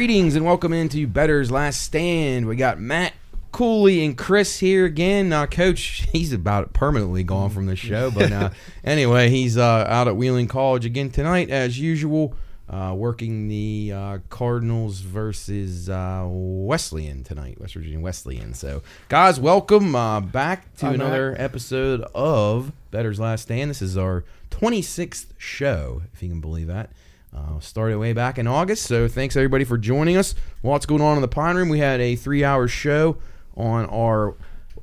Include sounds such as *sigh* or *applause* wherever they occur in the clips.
Greetings and welcome into Bettor's Last Stand. We got Matt Cooley and Chris here again. Uh, Coach, *laughs* he's about permanently gone from the show, but uh, *laughs* anyway, he's uh, out at Wheeling College again tonight, as usual, uh, working the uh, Cardinals versus uh, Wesleyan tonight, West Virginia Wesleyan. So, guys, welcome uh, back to Hi, Matt. another episode of Bettor's Last Stand. This is our 26th show, if you can believe that. Uh, started way back in August, so thanks everybody for joining us. Lots going on in the Pine Room. We had a three-hour show on our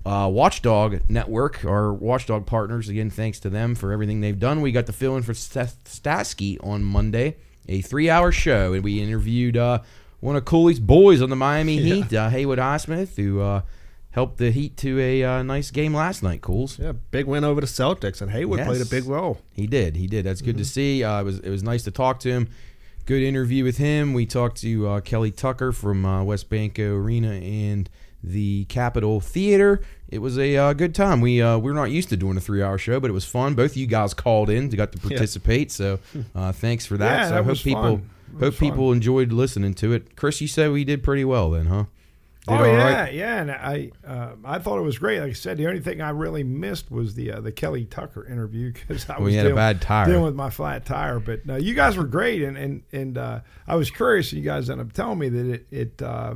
uh, Watchdog network, our Watchdog partners. Again, thanks to them for everything they've done. We got the fill in for Seth Stasky on Monday, a three-hour show, and we interviewed uh, one of Cooley's boys on the Miami Heat, uh, Haywood Highsmith, who uh, helped the Heat to a uh, nice game last night. Cools. Yeah, big win over the Celtics, and Haywood played a big role. He did. He did. That's good to see. Uh, it was it was nice to talk to him. Good interview with him. We talked to uh, Kelly Tucker from uh, WesBanco Arena and the Capitol Theater. It was a uh, good time. We uh, we're not used to doing a three hour show, but it was fun. Both of you guys called in, to got to participate. So uh, thanks for that. Yeah, so that I hope was people fun. Hope fun. people enjoyed listening to it. Chris, you said we did pretty well then, huh? Oh yeah, right? yeah, and I uh, I thought it was great. Like I said, the only thing I really missed was the uh, the Kelly Tucker interview *laughs* because I We was had a dealing, bad tire. dealing with my flat tire. But uh, you guys were great, and and and uh, I was curious. And you guys ended up telling me that it it uh,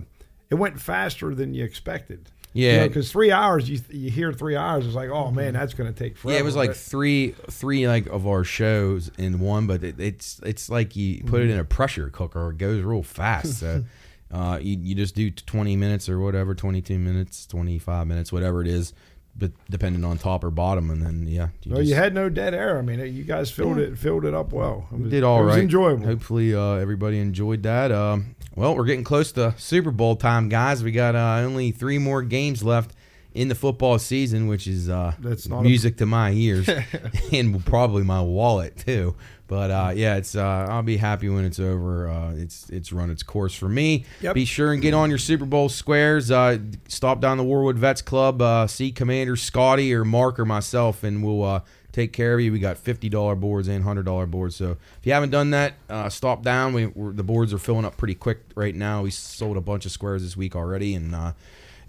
it went faster than you expected. Yeah. because three hours you you hear three hours, it's like oh man, that's going to take forever. Yeah, it was like three, three like of our shows in one, but it, it's it's like you put it Mm-hmm. in a pressure cooker, it goes real fast. So, *laughs* uh, you you just do twenty minutes or whatever, twenty two minutes, twenty five minutes, whatever it is, but depending on top or bottom, and then yeah, you well, just you had no dead air. I mean, you guys filled it filled it up well. It was, did all it right. enjoyable. Hopefully, uh, everybody enjoyed that. Um, well, we're getting close to Super Bowl time, guys. We got uh, only three more games left in the football season, which is uh, That's not a- music to my ears *laughs* and probably my wallet too. But uh, yeah, it's uh, I'll be happy when it's over. Uh, it's it's run its course for me. Yep. Be sure and get on your Super Bowl squares. Uh, stop down the Warwood Vets Club. Uh, see Commander Scotty or Mark or myself, and we'll uh, take care of you. We got fifty dollar boards and hundred dollar boards. So if you haven't done that, uh, stop down. We we're, the boards are filling up pretty quick right now. We sold a bunch of squares this week already, and uh,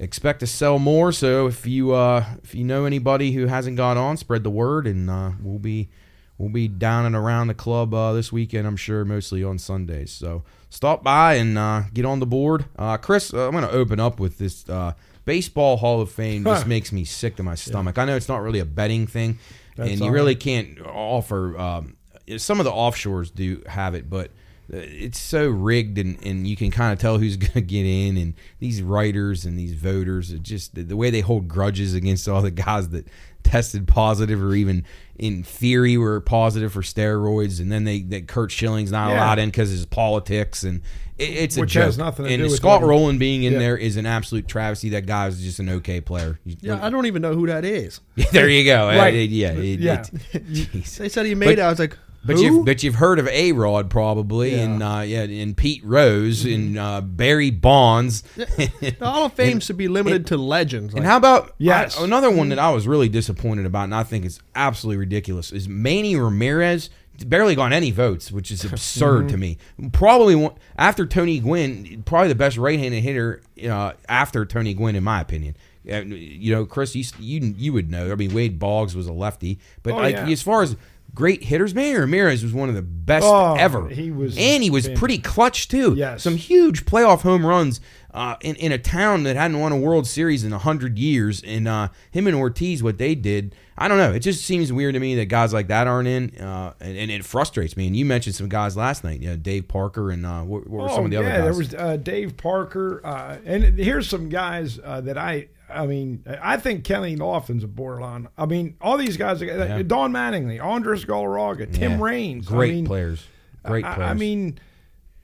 expect to sell more. So if you uh, if you know anybody who hasn't got on, spread the word, and uh, we'll be we'll be down and around the club uh, this weekend. I'm sure mostly on Sundays. So stop by and uh, get on the board. Uh, Chris, uh, I'm going to open up with this. Uh, Baseball Hall of Fame This makes me sick to my stomach. I know it's not really a betting thing, That's and you all really can't offer. Um, some of the offshores do have it, but uh, it's so rigged, and, and you can kind of tell who's *laughs* going to get in. And these writers and these voters, it just the way they hold grudges against all the guys that tested positive or even in theory were positive for steroids, and then they that Curt Schilling's not Yeah. allowed in because his politics, and it, it's a Which joke. has nothing to and do with Scott Rolen being in Yeah. there is an absolute travesty. That guy is just an okay player. Yeah, I don't even know who that is. *laughs* there you go. Right. it- yeah, it- Yeah. it- *laughs* They said he made But- it. I was like, But who? you've but you've heard of A Rod probably, Yeah. and uh, yeah, and Pete Rose and uh, Barry Bonds. *laughs* the Hall of Fame should be limited to legends. And how about Yes. I- another one that I was really disappointed about, and I think is absolutely ridiculous, is Manny Ramirez. Barely got any votes, which is *laughs* absurd to me. Probably one, after Tony Gwynn, probably the best right-handed hitter uh, after Tony Gwynn, in my opinion. Uh, You know, Chris, you you you would know. I mean, Wade Boggs was a lefty, but Oh, like yeah. as far as great hitters, Manny Ramirez was one of the best Oh, ever. he was and he was pretty clutch too. Yes. some huge playoff home runs uh, in in a town that hadn't won a World Series in hundred years. And uh, him and Ortiz, what they did, I don't know. It just seems weird to me that guys like that aren't in, uh, and, and it frustrates me. And you mentioned some guys last night, you know, Dave Parker and uh, what, what were some of the Oh, yeah, other guys? there was uh, Dave Parker, uh, and here's some guys uh, that I. I mean, I think Kenny Lofton's a borderline. I mean, all these guys, uh, Don Mattingly, Andres Galarraga, Tim Yeah. Raines. great I mean, players, great players. I mean,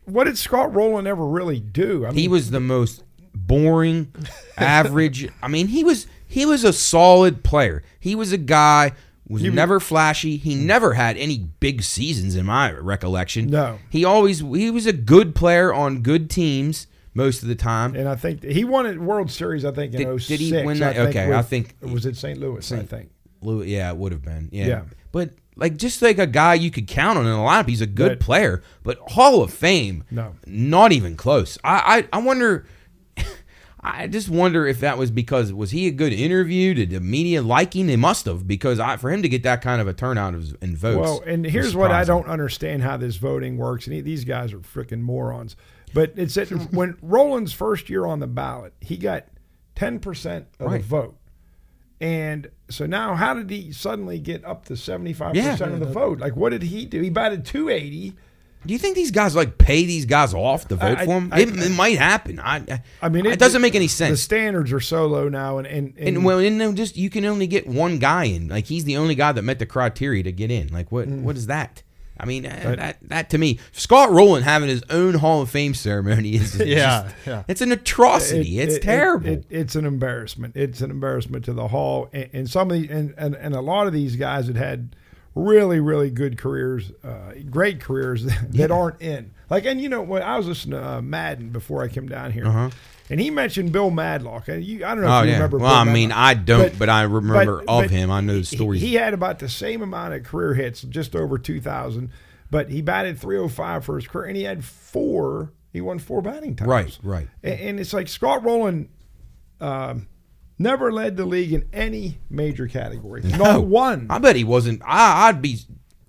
what did Scott Rolen ever really do? I mean, he was the most boring, *laughs* average. I mean, he was he was a solid player. He was a guy was never flashy. He never had any big seasons in my recollection. No. he always he was a good player on good teams most of the time. and I think he won a World Series. I think in Did- 06. did he oh win that? I Okay, with- I think- it was at St. Louis. I think. Lou- yeah, it would have been. Yeah. Yeah. But like just like a guy you could count on in a lineup. He's a good Right. player, but Hall of Fame, No. not even close. I I, I wonder. *laughs* I just wonder if that was because was he a good interview? Did the media like him? They must have because I, for him to get that kind of a turnout of, in votes. Well, and here's what I don't understand how this voting works. And he- these guys are freaking morons. But it's that *laughs* when Rolen's first year on the ballot, he got 10% of Right. the vote. And so now, how did he suddenly get up to 75% Yeah. of the vote? Like, what did he do? He batted 280. Do you think these guys like pay these guys off to vote I- for him? I- it, it might happen. I I mean, it, doesn't make any sense. The standards are so low now. And, and, and, And well, and then just you can only get one guy in. Like he's the only guy that met the criteria to get in. Like what? Mm. What is that? I mean, uh, that that to me, Scott Rolen having his own Hall of Fame ceremony is *laughs* just, Yeah, yeah. it's an atrocity. It- it's it- terrible. it- it's an embarrassment. It's an embarrassment to the hall, and, and some of the and, and and a lot of these guys that had really really good careers, uh, great careers *laughs* that aren't in. Like, and you know, when I was listening to uh, Madden before I came down here, and he mentioned Bill Madlock, and you, I don't know oh if you yeah. remember. Well, I Bill mean, I don't, but, I remember but- of but him. I know the he- stories. He had about the same amount of career hits, just over two thousand, but he batted three hundred five for his career, and he had four. He won four batting titles. right, right. And, and it's like Scott Rolen um, never led the league in any major category. Not one. I bet he wasn't. I, I'd be.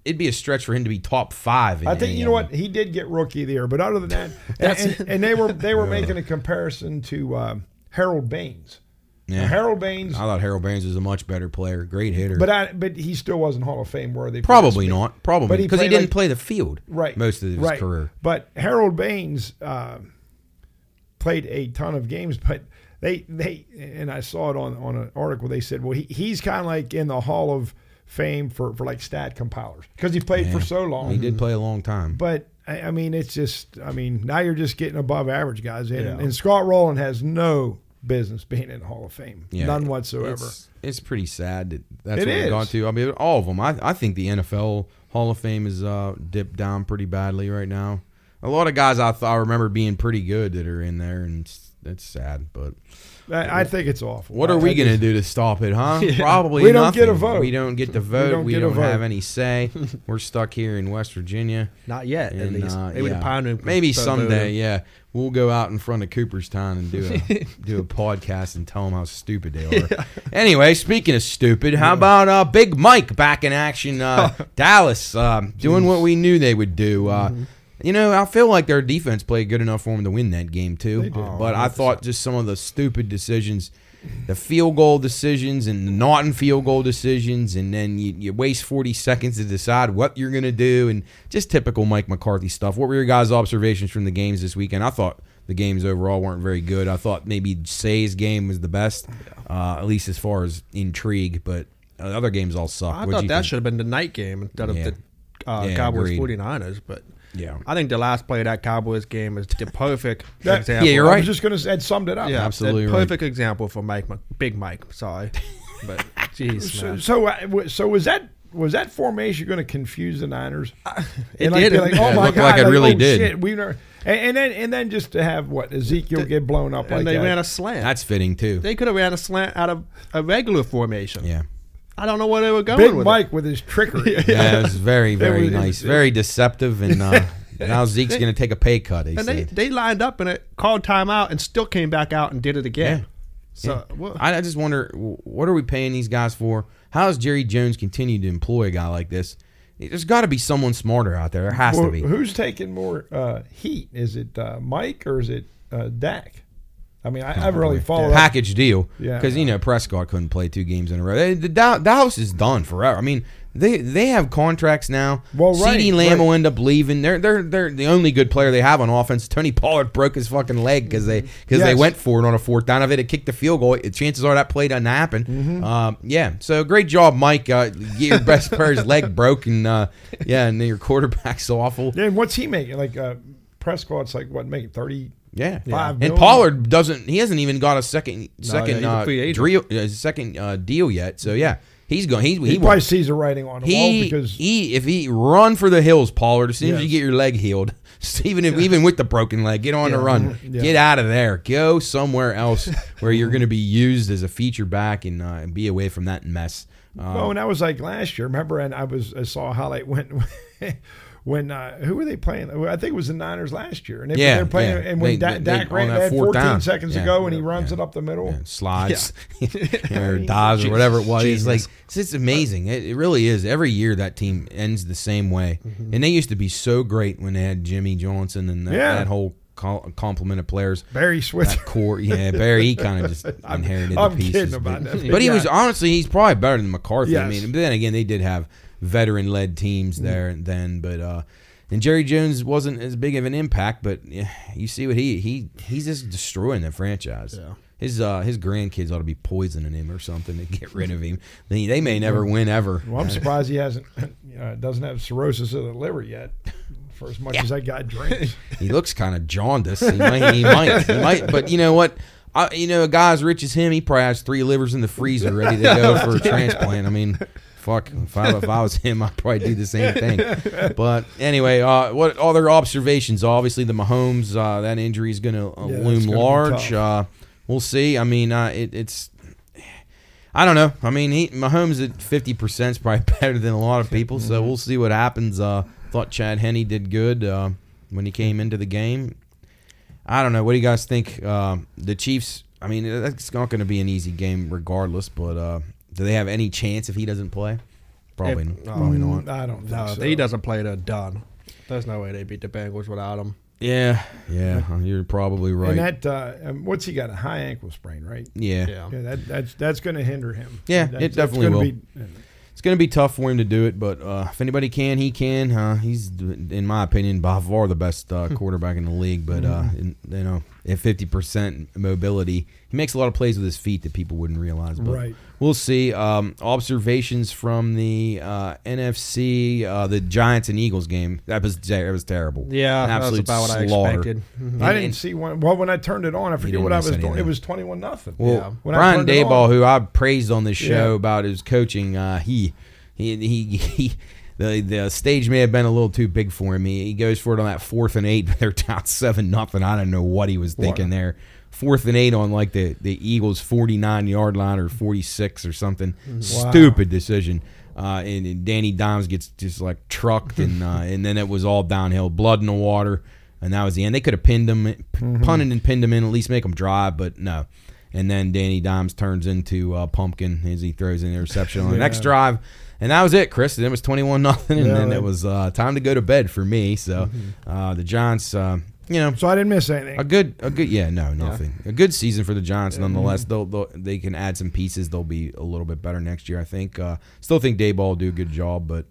It'd be a stretch for him to be top five. In I think any you know what he did get rookie of the year, but other than that, *laughs* and, and, and they were they were making a comparison to um, Harold Baines. Now, Harold Baines, I thought Harold Baines was a much better player, great hitter. but I but he still wasn't Hall of Fame worthy. Probably not. Probably But he because he, didn't like- play the field right most of his right. career. But Harold Baines uh, played a ton of games, but they they and I saw it on on an article. They said, well, he, he's kind of like in the Hall of Fame for for like stat compilers because he played for so long. He did play a long time. But I, I mean, it's just I mean now you're just getting above average guys in, Yeah. and Scott Rolen has no business being in the Hall of Fame, Yeah, none whatsoever. It's, it's pretty sad that that's It what we've gone to. I mean, all of them. I, I think the NFL Hall of Fame is uh, dipped down pretty badly right now. A lot of guys I thought I remember being pretty good that are in there, and it's, it's sad. But I, I think it's awful. what are I- we going to do to stop it, huh? *laughs* Probably We don't get a vote. We don't get to vote. don't We don't, vote. have any say. *laughs* We're stuck here in West Virginia. Not yet, at least. uh, Maybe yeah. Maybe someday, yeah, we'll go out in front of Cooperstown and do a *laughs* do a podcast and tell them how stupid they are. Anyway, speaking of stupid, how about uh, Big Mike back in action? Uh, Dallas um, doing what we knew they would do. Uh, Mm-hmm. You know, I feel like their defense played good enough for them to win that game too. Did. But I thought just some of the stupid decisions. The field goal decisions and the not in field goal decisions, and then you, you waste 40 seconds to decide what you're going to do, and just typical Mike McCarthy stuff. What were your guys' observations from the games this weekend? I thought the games overall weren't very good. I thought maybe Say's game was the best, uh, at least as far as intrigue, but other games all suck. I What'd thought that think? should have been the night game instead of Yeah. the uh, Yeah, Cowboys agreed. 49ers. But Yeah. I think the last play of that Cowboys game is the perfect *laughs* That- example. Yeah, you're right. I was just going to say, summed it up. Yeah, Absolutely the right. perfect example for Mike, Mc- Big Mike. Sorry, *laughs* but jeez, So, so, uh, so was that was that formation going to confuse the Niners? It And, like, did. Like, *laughs* oh It my looked god! like it really oh, did. Shit, we never, and, and then and then just to have what Ezekiel get blown up and like they that. ran a slant. That's fitting too. they could have ran a slant out of a regular formation. Yeah. I don't know where they were going Big with Mike with his trickery. *laughs* Yeah, it was very, *laughs* very was- nice. Very deceptive, and uh, *laughs* now Zeke's going to take a pay cut. He. And they, said. they lined up and it called timeout and still came back out and did it again. Yeah. So what- I, I just wonder, what are we paying these guys for? How does Jerry Jones continue to employ a guy like this? There's got to be someone smarter out there. There has Well, to be. Who's taking more uh, heat? Is it uh, Mike or is it uh, Dak? I mean, I, I haven't really followed. up. Package deal, Yeah. because you know Prescott couldn't play two games in a row. They, the Dallas is done forever. I mean, they they have contracts now. Well, right, CeeDee Lamb right. will end up leaving. They're they're they're the only good player they have on offense. Tony Pollard broke his fucking leg because they because they went for it on a fourth down. If it had kicked the field goal, chances are that play doesn't happen. Mm-hmm. Um, yeah, so great job, Mike. Uh, get your best player's leg broken. uh, yeah, and then your quarterback's *laughs* awful. Yeah, what's he making? Like uh, Prescott's like what making thirty? Yeah, Five and million. Pollard doesn't. He hasn't even got a second he's second a uh, free deal, uh, second uh, deal yet. So yeah, he's going. He He, he probably wants- sees the writing on the wall because he if he run for the hills, Pollard. As soon as you get your leg healed, *laughs* even if even with the broken leg, get on the Yeah. run, Yeah. get out of there, go somewhere else *laughs* where you're going to be used as a feature back and uh, be away from that mess. Uh, Well, and that was like last year. Remember, and I was I saw a highlight when when uh, who were they playing? I think it was the Niners last year, and they, Yeah, they're playing. yeah. And when They- Da- they- Dak ran that they fourth 14 down. seconds Yeah. to go, and he runs it up the middle. slides *laughs* or *laughs* dives or whatever it was. It's like Jesus. it's amazing. It, it really is. Every year that team ends the same way, Mm-hmm. and they used to be so great when they had Jimmy Johnson and that, that whole co- complement of players. Barry Switzer. That core, yeah, Barry. He kind of just *laughs* inherited I'm the pieces. kidding but, about that. but he was honestly, he's probably better than McCarthy. I mean, but then again, they did have veteran-led teams Mm-hmm. then, but. uh and Jerry Jones wasn't as big of an impact, but yeah, you see what he he he's just destroying the franchise. Yeah. His uh his grandkids ought to be poisoning him or something to get rid of him. They, they may never win ever. Well, I'm *laughs* surprised he hasn't *clears throat* uh, doesn't have cirrhosis of the liver yet. For as much as that guy drinks, *laughs* He looks kind of jaundiced. He might, he might, he might. But you know what? I, you know, a guy as rich as him, he probably has three livers in the freezer ready to go *laughs* for a transplant. I mean, fuck, if I, if I was him, I'd probably do the same thing. But anyway, uh, what other observations? Obviously, the Mahomes uh, that injury is going to uh, Yeah, loom large. Uh, we'll see. I mean, uh, it, it's. I don't know. I mean, he, Mahomes at fifty percent is probably *laughs* better than a lot of people. So we'll see what happens. Uh, thought Chad Henne did good uh, when he came into the game. I don't know. What do you guys think? Uh, the Chiefs. I mean, it's not going to be an easy game regardless. But uh, do they have any chance if he doesn't play? Probably, If- probably not. Mm, I don't think No, so. he doesn't play, they're done. There's no way they beat the Bengals without him. Yeah, yeah. You're probably right. And that uh, um, what's he got a high ankle sprain, right? yeah. Yeah. Yeah, that, that's that's going to hinder him. Yeah, That's- it that's definitely gonna will. Be, It's going to be tough for him to do it, but uh, if anybody can, he can. Uh, he's, in my opinion, by far the best uh, *laughs* quarterback in the league. But uh, in, you know, at fifty percent mobility, he makes a lot of plays with his feet that people wouldn't realize. But Right. We'll see. Um, observations from the uh, NFC, uh, the Giants and Eagles game. That was that was terrible. Yeah, An that's absolute about what I slaughter. expected. Mhm. I didn't see one. Well, when I turned it on, I forget what I was doing. It was twenty-one nothing. Well, Yeah. When I Brian Daboll, on- who I praised on this show Yeah. about his coaching, uh, he, he, he, he, the the stage may have been a little too big for him. He, he goes for it on that fourth and eight. *laughs* but They're down seven nothing. I don't know what he was thinking What? there. Fourth and eight on like the the Eagles forty nine yard line or forty six or something. Wow. Stupid decision. Uh, and, and Danny Dimes gets just like trucked, and *laughs* uh, and then it was all downhill, blood in the water, and that was the end. They could have pinned him, Mm-hmm. punted and pinned him in, at least make him drive, but no. And then Danny Dimes turns into uh, pumpkin as he throws an interception on the *laughs* Yeah. next drive, and that was it, Chris. And it was twenty one nothing, and Yeah, then it was uh, time to go to bed for me. So uh, the Giants, uh, you know, So I didn't miss anything. a good, a good, yeah, no, nothing. A good season for the Giants, nonetheless. They'll, they'll, they can add some pieces. They'll be a little bit better next year, I think. Uh, still think Daboll will do a good job, but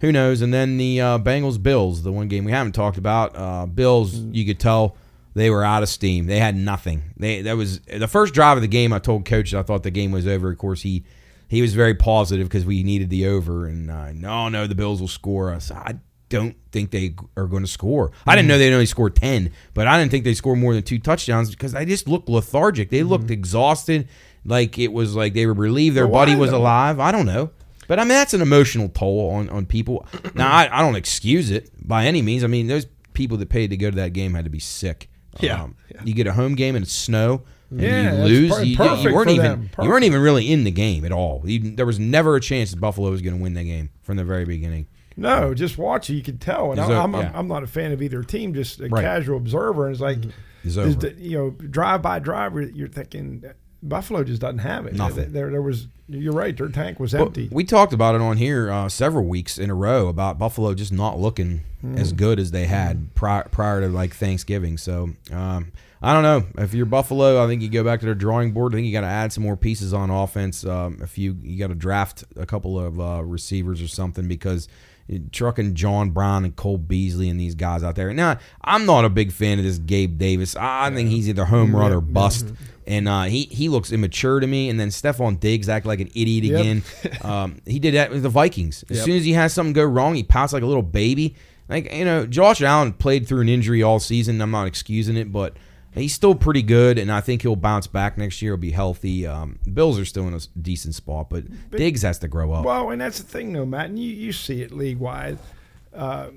who knows? And then the uh, Bengals Bills, the one game we haven't talked about. Uh, Bills, you could tell they were out of steam. They had nothing. They that was the first drive of the game. I told Coach I thought the game was over. Of course, he he was very positive because we needed the over. And uh, no, no, the Bills will score. us. I don't think they are going to score. I didn't know they'd only score 10, but I didn't think they scored more than two touchdowns because they just looked lethargic. They looked exhausted, like it was like they were relieved their buddy was alive. I don't know. But I mean, that's an emotional toll on, on people. *clears throat* Now, I, I don't excuse it by any means. I mean, those people that paid to go to that game had to be sick. Um, Yeah, yeah. You get a home game and it's snow. And Yeah, you lose. you, you- weren't even you weren't even really in the game at all. You, there was never a chance that Buffalo was going to win that game from the very beginning. No, just watch it. You can tell. And I, I'm, yeah. I'm not a fan of either team. Just a Right. casual observer. And it's like, It's is the, you know, drive by driver. You're thinking Buffalo just doesn't have it. Nothing. There, there was. You're right. Their tank was But empty. we talked about it on here uh, several weeks in a row about Buffalo just not looking Hmm. as good as they had prior, prior to like Thanksgiving. So um, I don't know if you're Buffalo. I think you go back to the drawing board. I think you got to add some more pieces on offense. Um, if you you got to draft a couple of uh, receivers or something because. Trucking John Brown and Cole Beasley and these guys out there. Now, I'm not a big fan of this Gabe Davis. I I think he's either home run or bust, and uh, he he looks immature to me. And then Stefon Diggs act like an idiot Yep. again. *laughs* um, he did that with the Vikings. As Yep. soon as he has something go wrong, he pouts like a little baby. Like you know, Josh Allen played through an injury all season. I'm not excusing it, but he's still pretty good, and I think he'll bounce back next year. He'll be healthy. Um, Bills are still in a decent spot, but Diggs has to grow up. Well, and that's the thing, though, Matt. And you, you see it league wide. Uh,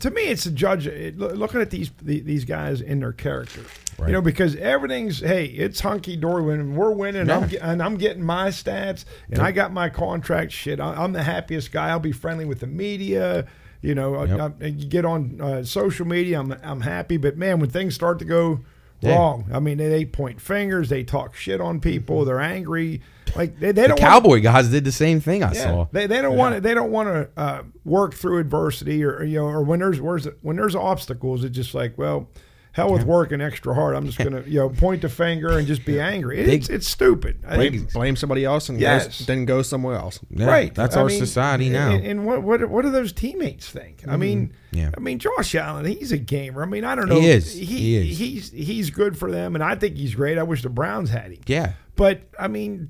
to me, it's a judge it, looking at these the- these guys in their character. Right. You know, because everything's hey, it's hunky dory when we're winning, Yeah. I'm get, and I'm getting my stats, and I got my contract. Shit, I'm the happiest guy. I'll be friendly with the media. You know, Yep. I- you get on uh, social media, I'm I'm happy. But man, when things start to go Yeah. wrong, I mean, they, they point fingers, they talk shit on people, they're angry. Like they, they The don't want Cowboy guys did the same thing. I yeah. saw. They, they don't want to they don't want to uh, work through adversity or, or, you know or when there's where's when there's obstacles it's just like well hell with working extra hard I'm just gonna you know point the finger and just be angry It- it's it's stupid I Blame, blame somebody else and Yes. goes, then go somewhere else. Yeah, right That's I our mean, society now. and, and what what what do those teammates think I mean mm, Yeah. I mean Josh Allen he's a gamer I mean I don't know He is. he, He is. he's he's good for them and I think he's great I wish the Browns had him yeah, but I mean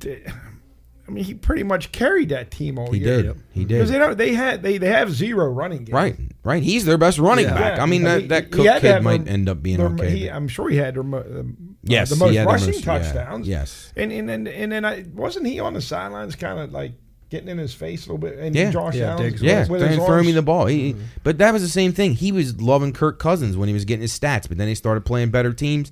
I mean he pretty much carried that team all year. he year did. He because did. they don't. They had. They, they have zero running game. Right, right. He's their best running Yeah. back. Yeah. I mean, I that, mean, that he Cook had kid have might their- end up being their- okay. he- I'm sure he had their, uh, Yes, the most had the rushing most- yeah, touchdowns. yes. and and and, and then I wasn't he on the sidelines, kind of like getting in his face a little bit. And Yeah. Josh Yeah, Allen, yeah, with throwing, his throwing me the ball. He, But that was the same thing. He was loving Kirk Cousins when he was getting his stats, but then he started playing better teams,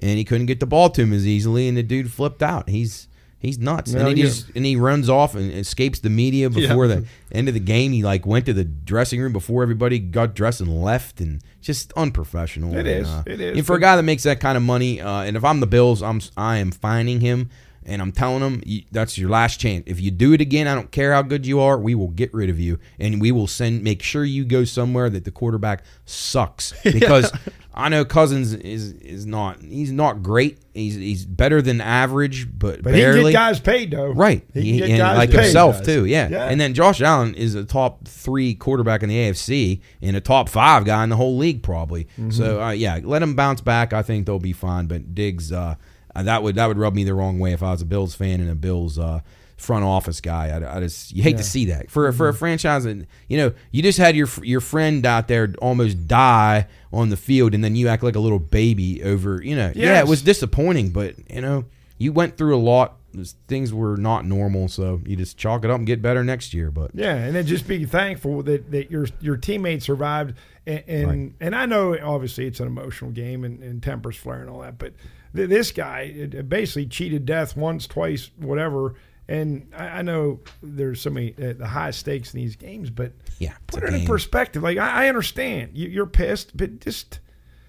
and he couldn't get the ball to him as easily, and the dude flipped out. He's he's nuts, No, and he yeah. just and he runs off and escapes the media before the end of the game. He like went to the dressing room before everybody got dressed and left, and just unprofessional. It and, is. uh, It is. And for a guy that makes that kind of money, uh, and if I'm the Bills, I'm I am finding him. And I'm telling them that's your last chance. If you do it again, I don't care how good you are. We will get rid of you, and we will send. Make sure you go somewhere that the quarterback sucks *laughs* because I know Cousins is is not. He's not great. He's he's better than average, but, But he can get guys paid though. Right, He He- and guys like paid. himself Guys. too. Yeah. Yeah. and then Josh Allen is a top three quarterback in the AFC and a top five guy in the whole league probably. Mm-hmm. So uh, yeah, let him bounce back. I think they'll be fine. But Diggs, uh, uh, that would that would rub me the wrong way if I was a Bills fan and a Bills. Uh, Front office guy, I, I just you hate to see that for for Mm-hmm. a franchise, and you know you just had your your friend out there almost die on the field, and then you act like a little baby over, you know, yeah, it was disappointing, but you know you went through a lot. Things were not normal, so you just chalk it up and get better next year. But Yeah, and then just be thankful that, that your your teammates survived. And and, Right. and I know obviously it's an emotional game and, and tempers flare and all that, but this guy basically cheated death once, twice, whatever. And I, I know there's so many uh, the high stakes in these games, but yeah, put it in perspective. Like I, I understand you, you're pissed, but just.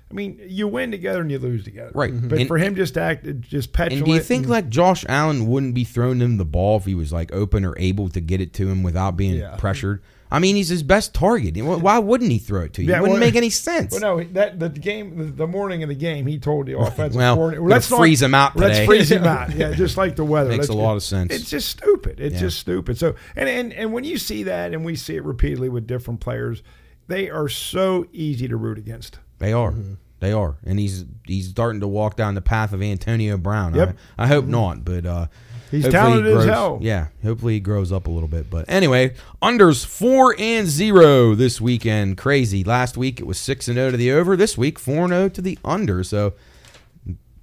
I mean, you win together and you lose together. Right. But And- for him just to act just petulant. And do you think and- like Josh Allen wouldn't be throwing him the ball if he was like open or able to get it to him without being Yeah. pressured? I mean, he's his best target. Why wouldn't he throw it to you? Yeah, it wouldn't well- make any sense. Well, no, that the game, the, morning of the game, he told the *laughs* offensive Well, coordinator, gonna freeze him out Today. Let's freeze him *laughs* out. Yeah, just like the weather. Makes Let's a lot of sense. It's just stupid. It's Yeah. just stupid. So, and, and and when you see that, and we see it repeatedly with different players, they are so easy to root against. They are. They are, and he's he's starting to walk down the path of Antonio Brown. Yep. I, I hope not, but uh, He's hopefully talented he as grows, hell. Yeah, hopefully he grows up a little bit. But anyway, unders four and zero this weekend. Crazy. Last week it was six and zero to the over. This week four and zero to the under. So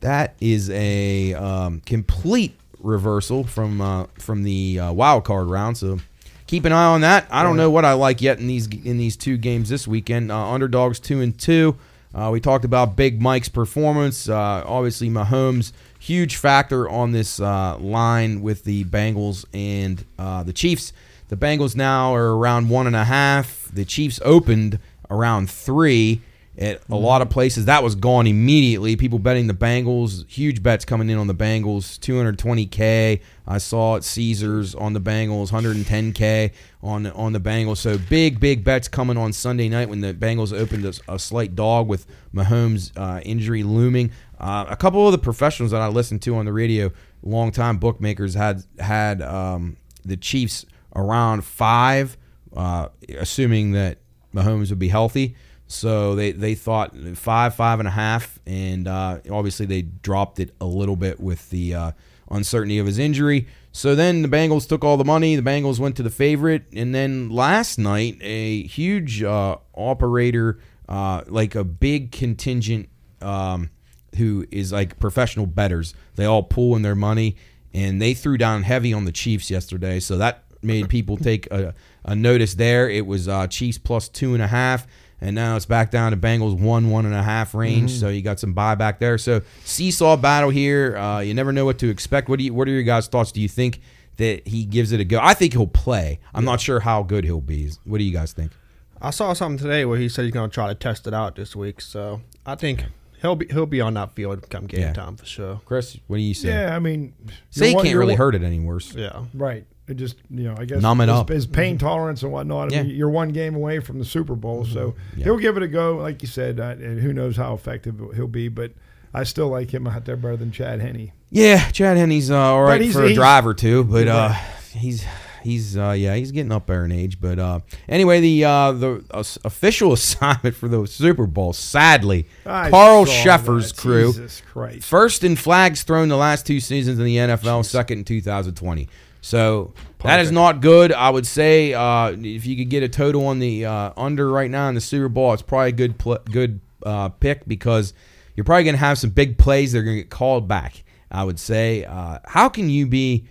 that is a um, complete reversal from uh, from the uh, wild card round. So keep an eye on that. I don't know what I like yet in these in these two games this weekend. Uh, underdogs two and two. Uh, we talked about Big Mike's performance. Uh, obviously, Mahomes huge factor on this uh, line with the Bengals and uh, the Chiefs. The Bengals now are around one and a half. The Chiefs opened around three at a lot of places. That was gone immediately. People betting the Bengals, huge bets coming in on the Bengals, 220k. I saw at Caesars on the Bengals, 110k on on the Bengals. So big big bets coming on Sunday night when the Bengals opened a, a slight dog with Mahomes' uh, injury looming. Uh, a couple of the professionals that I listened to on the radio, longtime bookmakers had had um, the Chiefs around five, uh, assuming that Mahomes would be healthy. So they, they thought five, five and a half, and uh, obviously they dropped it a little bit with the uh, uncertainty of his injury. So then the Bengals took all the money. The Bengals went to the favorite, and then last night a huge uh, operator, uh, like a big contingent, um, who is like professional betters. They all pool in their money, and they threw down heavy on the Chiefs yesterday. So that made people *laughs* take a, a notice there. It was uh, Chiefs plus two and a half. and now it's back down to Bengals one one and a half range. Mm-hmm. So you got some buyback there. So seesaw battle here. Uh, you never know what to expect. What do you? What are your guys' thoughts? Do you think that he gives it a go? I think he'll play. I'm not sure how good he'll be. What do you guys think? I saw something today where he said he's going to try to test it out this week. So I think he'll be he'll be on that field come game Yeah. time for sure. Chris, what do you say? Yeah, I mean, Say you're he one- can't you're really one- hurt it any worse. Yeah. Right. It just you know I guess Numb it his, up. his pain tolerance and whatnot. I Yeah. mean, you're one game away from the Super Bowl, so Yeah. he'll give it a go. Like you said, uh, and who knows how effective he'll be, but I still like him out there better than Chad Henne. Yeah, Chad Henne's uh, all right he's- for a he's- driver too, but uh, he's he's uh, yeah he's getting up there in age. But uh, anyway, the uh, the uh, official *laughs* assignment for the Super Bowl, sadly, I Carl Cheffers' that. crew, Jesus Christ. first in flags thrown the last two seasons in the NFL, second in 2020. So that is not good. I would say uh, if you could get a total on the uh, under right now in the Super Bowl, it's probably a good pl- good uh, pick because you're probably going to have some big plays that are going to get called back. I would say, uh, how can you be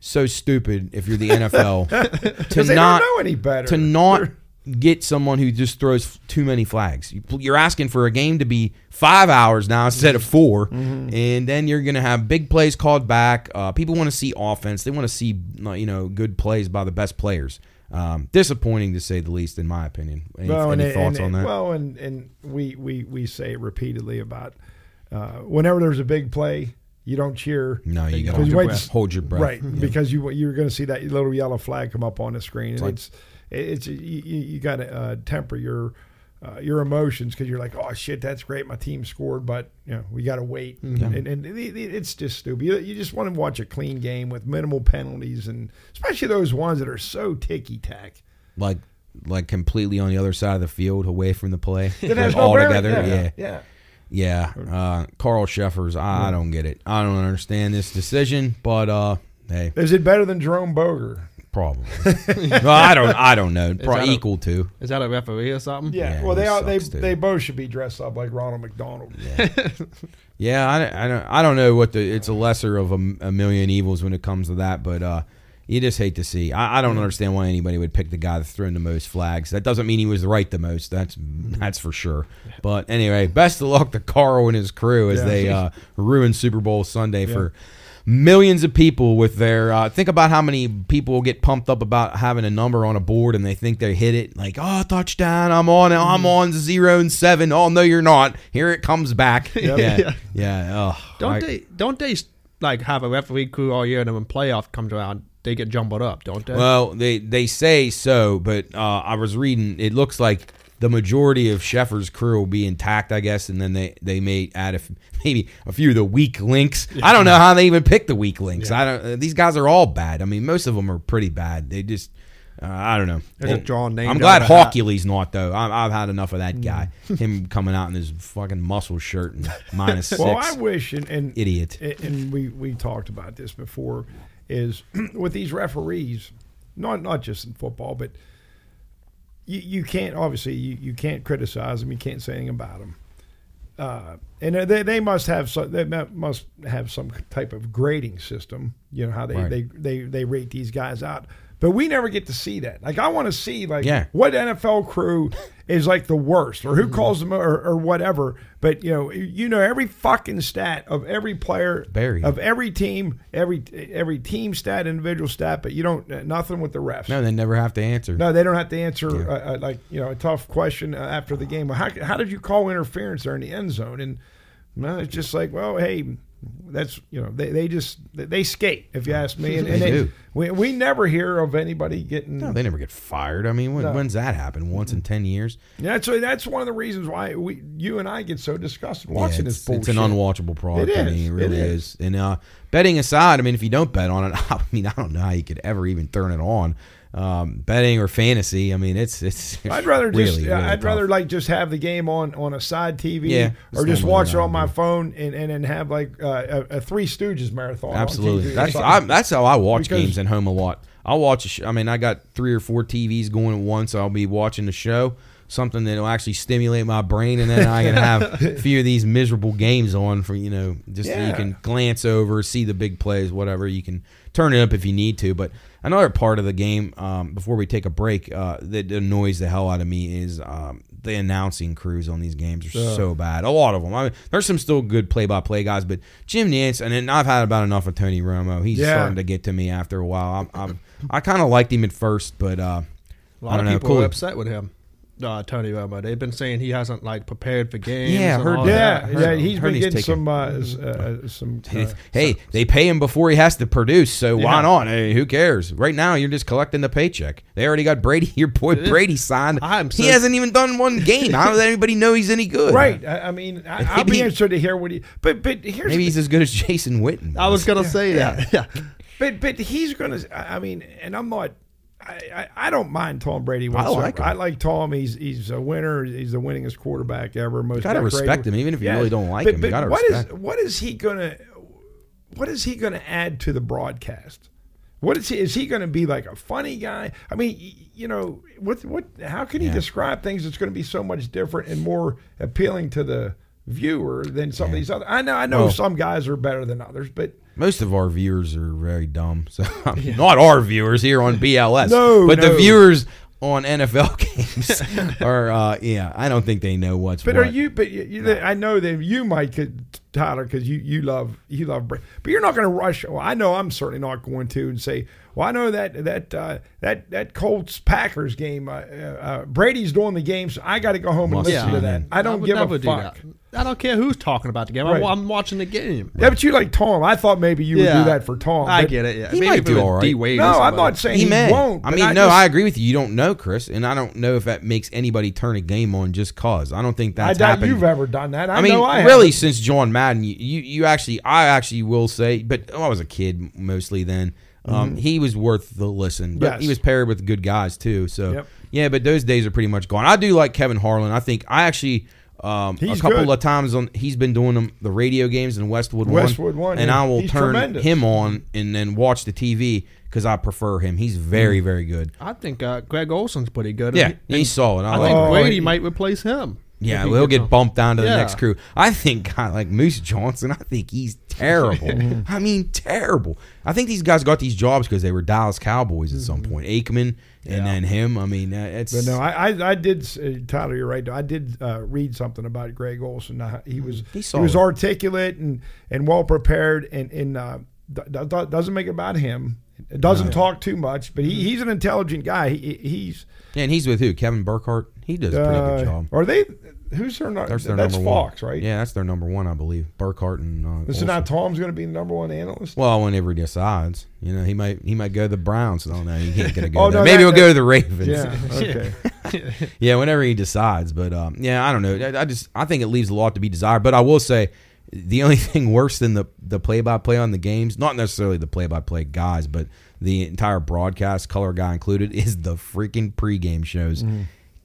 so stupid if you're the NFL *laughs* to not know any better. to not *laughs* get someone who just throws too many flags. You- You're asking for a game to be five hours now instead of 4 Mm-hmm. and then you're going to have big plays called back. Uh, people want to see offense. They want to see you know good plays by the best players. Um, disappointing to say the least, in my opinion. Any, Well, and any it- thoughts and on that? Well, and and we we we say it repeatedly about uh, whenever there's a big play, you don't cheer. no, you got to hold, wait hold your breath. Right, Yeah. because you you're going to see that little yellow flag come up on the screen, and like- it's it's you, you got to uh, temper your uh, your emotions because you're like, oh shit, that's great, my team scored, but you know we got to wait, Mm-hmm. and, and it- it- it's just stupid. You, you just want to watch a clean game with minimal penalties, and especially those ones that are so ticky tack. like like completely on the other side of the field, away from the play, like no all together. yeah, yeah. yeah. Yeah, uh, Carl Cheffers. I, I don't get it. I don't understand this decision, but uh, hey, Is it better than Jerome Boger? probably. *laughs* well, I don't. I don't know. Probably that a- equal to. Is that a referee or something? Yeah. Yeah, well, they he are, they too. they both should be dressed up like Ronald McDonald. Yeah, I, don't- I don't. I don't know what the. It's a lesser of a, a million evils when it comes to that, but uh, you just hate to see. I, I don't understand why anybody would pick the guy that's thrown the most flags. That doesn't mean he was right the most. That's that's for sure. But anyway, best of luck to Carl and his crew as Yeah. they uh, ruin Super Bowl Sunday for millions of people with their uh, think about how many people get pumped up about having a number on a board and they think they hit it like oh touchdown i'm on i'm on zero and seven oh no you're not here it comes back *laughs* yeah Yeah. yeah, oh, Don't I- they? Don't they like have a referee crew all year, and then when playoff comes around, they get jumbled up, don't they? well they they say so but uh, i was reading it looks like the majority of Cheffers' crew will be intact, I guess, and then they, they may add a f *laughs* maybe a few of the weak links. I don't know how they even pick the weak links. I don't. Uh, these guys are all bad. I mean, most of them are pretty bad. They just, uh, I don't know. They're just drawing names I'm glad a. Hochuli's not though. I, I've had enough of that guy. Him *laughs* coming out in his fucking muscle shirt and minus six. Well, I wish, and, and Idiot. and- and we we talked about this before, is *clears throat* with these referees, not not just in football, but you, you can't obviously you, you can't criticize them, you can't say anything about them, uh, and they they must have some they must have some type of grading system, you know how they Right. they, they they rate these guys out. But we never get to see that. Like I want to see like Yeah. what NFL crew is like the worst, or who calls them, or, or whatever. But you know, you know every fucking stat of every player, Buried. of every team, every every team stat, individual stat. But you don't uh, nothing with the refs. no, they never have to answer. No, they don't have to answer Yeah. uh, uh, like you know a tough question uh, after the game. How how did you call interference there in the end zone? And well, it's just like, well, hey, that's you know they, they just they skate if you ask me. And, and They do. We, we never hear of anybody getting. No, they never get fired. I mean, when, No. when's that happen? Once in ten years? yeah That's that's one of the reasons why we you and I get so disgusted Yeah, watching it's, this bullshit. it's an unwatchable product. It I mean, it It really is. is. And uh, betting aside, I mean, if you don't bet on it, *laughs* I mean, I don't know how you could ever even turn it on. Um, betting or fantasy, I mean, it's it's. *laughs* I'd rather just really, yeah, really I'd tough. rather like just have the game on on a side TV Yeah, or just watch it on my phone and, and then have like uh, a, a Three Stooges marathon. on Absolutely, that's. I, that's how I watch Because- games at home a lot. I'll watch. A sh- I mean, I got three or four TVs going at once. I'll be watching the show. something that'll actually stimulate my brain, and then I can have *laughs* a few of these miserable games on for you know just so you can glance over, see the big plays, whatever. You can turn it up if you need to. But another part of the game um, before we take a break uh, that annoys the hell out of me is um, the announcing crews on these games are Ugh. so bad. A lot of them. I mean, there's some still good play-by-play guys, but Jim Nantz, and then I've had about enough of Tony Romo. He's Yeah. starting to get to me after a while. I'm, I'm, I kind of liked him at first, but uh, A lot of people Cool. are upset with him. Uh, Tony Romo. They've been saying he hasn't like prepared for games. Yeah, I and heard all Yeah, that. yeah, heard- he's heard been getting taking- some uh, uh, some. *laughs* Uh, hey, they pay him before he has to produce, so why not? Hey, who cares? Right now, you're just collecting the paycheck. They already got Brady. *laughs* Your boy Brady signed. I'm he hasn't even done one game. How does anybody know he's any good? right. I, I mean, I, *laughs* I'll be Maybe- interested to hear what he. But but here's Maybe he's as good as Jason Witten. I was gonna say that. Yeah. But but he's gonna. I I mean, and I'm not. I, I, I don't mind Tom Brady. I like him. I like Tom. He's he's a winner. He's the winningest quarterback ever. Most gotta decorated. respect him, even if you really don't like but, him, you gotta what is- respect him. what is he gonna what is he gonna add to the broadcast? What is he? Is he going to be like a funny guy? I mean, you know, what what? How can he Yeah. describe things that's going to be so much different and more appealing to the viewer than some of these other? I know, I know, Well- some guys are better than others, but Most of our viewers are very dumb. *laughs* So not our viewers here on BLS, No, but the viewers on NFL *laughs* games are. Uh, yeah, I don't think they know what's. But what. are you? But you, you, I know that you might, could, Tyler, because you you love you love. Brady. But you're not going to rush. Well, I know I'm certainly not going to and say, well, I know that that uh, that that Colts Packers game. Uh, uh, Brady's doing the game, so I got to go home and Must listen see to that. that. I don't would give never a do fuck. that. I don't care who's talking about the game. Right. I'm, I'm watching the game. Yeah, but you like Tom. I thought maybe you would do that for Tom. I get it. Yeah, He Maybe might do all right. D. Wade No, I'm not saying he he, may. won't. I but mean, no, just- I agree with you. You don't know, Chris, and I don't know if that makes anybody turn a game on just cause. I don't think I that's doubt happened. you've ever done that. I, I mean, know I really, haven't. since John Madden, you, you, you actually, I actually will say, but I was a kid mostly then. Um, He was worth the listen, but Mm-hmm. Yes. he was paired with good guys too. So Yep. yeah, but those days are pretty much gone. I do like Kevin Harlan. I think I actually. Um, a couple good. of times on he's been doing them the radio games in Westwood, Westwood one, One, and yeah. I will He's turn tremendous. him on and then watch the TV because I prefer him. He's very Mm-hmm. very good. I think uh, Greg Olsen's pretty good. Yeah, And he- he's solid. I, I like think him. Oh, Brady might replace him. Yeah, he he'll gets get bumped down to the Yeah. next crew. I think guy like Moose Johnston. I think he's *laughs* terrible. I mean, terrible. I think these guys got these jobs because they were Dallas Cowboys at some point. Aikman and Yeah. then him. I mean, uh, it's But no, I, I, I did. Uh, Tyler, you're right. I did uh, read something about Greg Olsen. Uh, he was He's he was articulate and, and well prepared, and, and uh, d- d- doesn't make it about him. It doesn't talk too much, but he, he's an intelligent guy. He, he's yeah, and he's with who? Kevin Burkhardt. He does a pretty uh, good job. Are they? Who's their? nu- That's their that's number Fox, one. right? Yeah, that's their number one, I believe. Burkhardt and uh, This is not Tom's going to be the number one analyst. Well, whenever he decides, you know, he might he might go to the Browns. I don't know. He can't get a go. *laughs* Oh, no, Maybe that- he'll that- go to the Ravens. yeah. Okay. *laughs* yeah, whenever he decides. But um, yeah, I don't know. I, I just I think it leaves a lot to be desired. But I will say, the only *laughs* thing worse than the the play by play on the games, not necessarily the play by play guys, but the entire broadcast, color guy included, is the freaking pregame shows. Mm-hmm.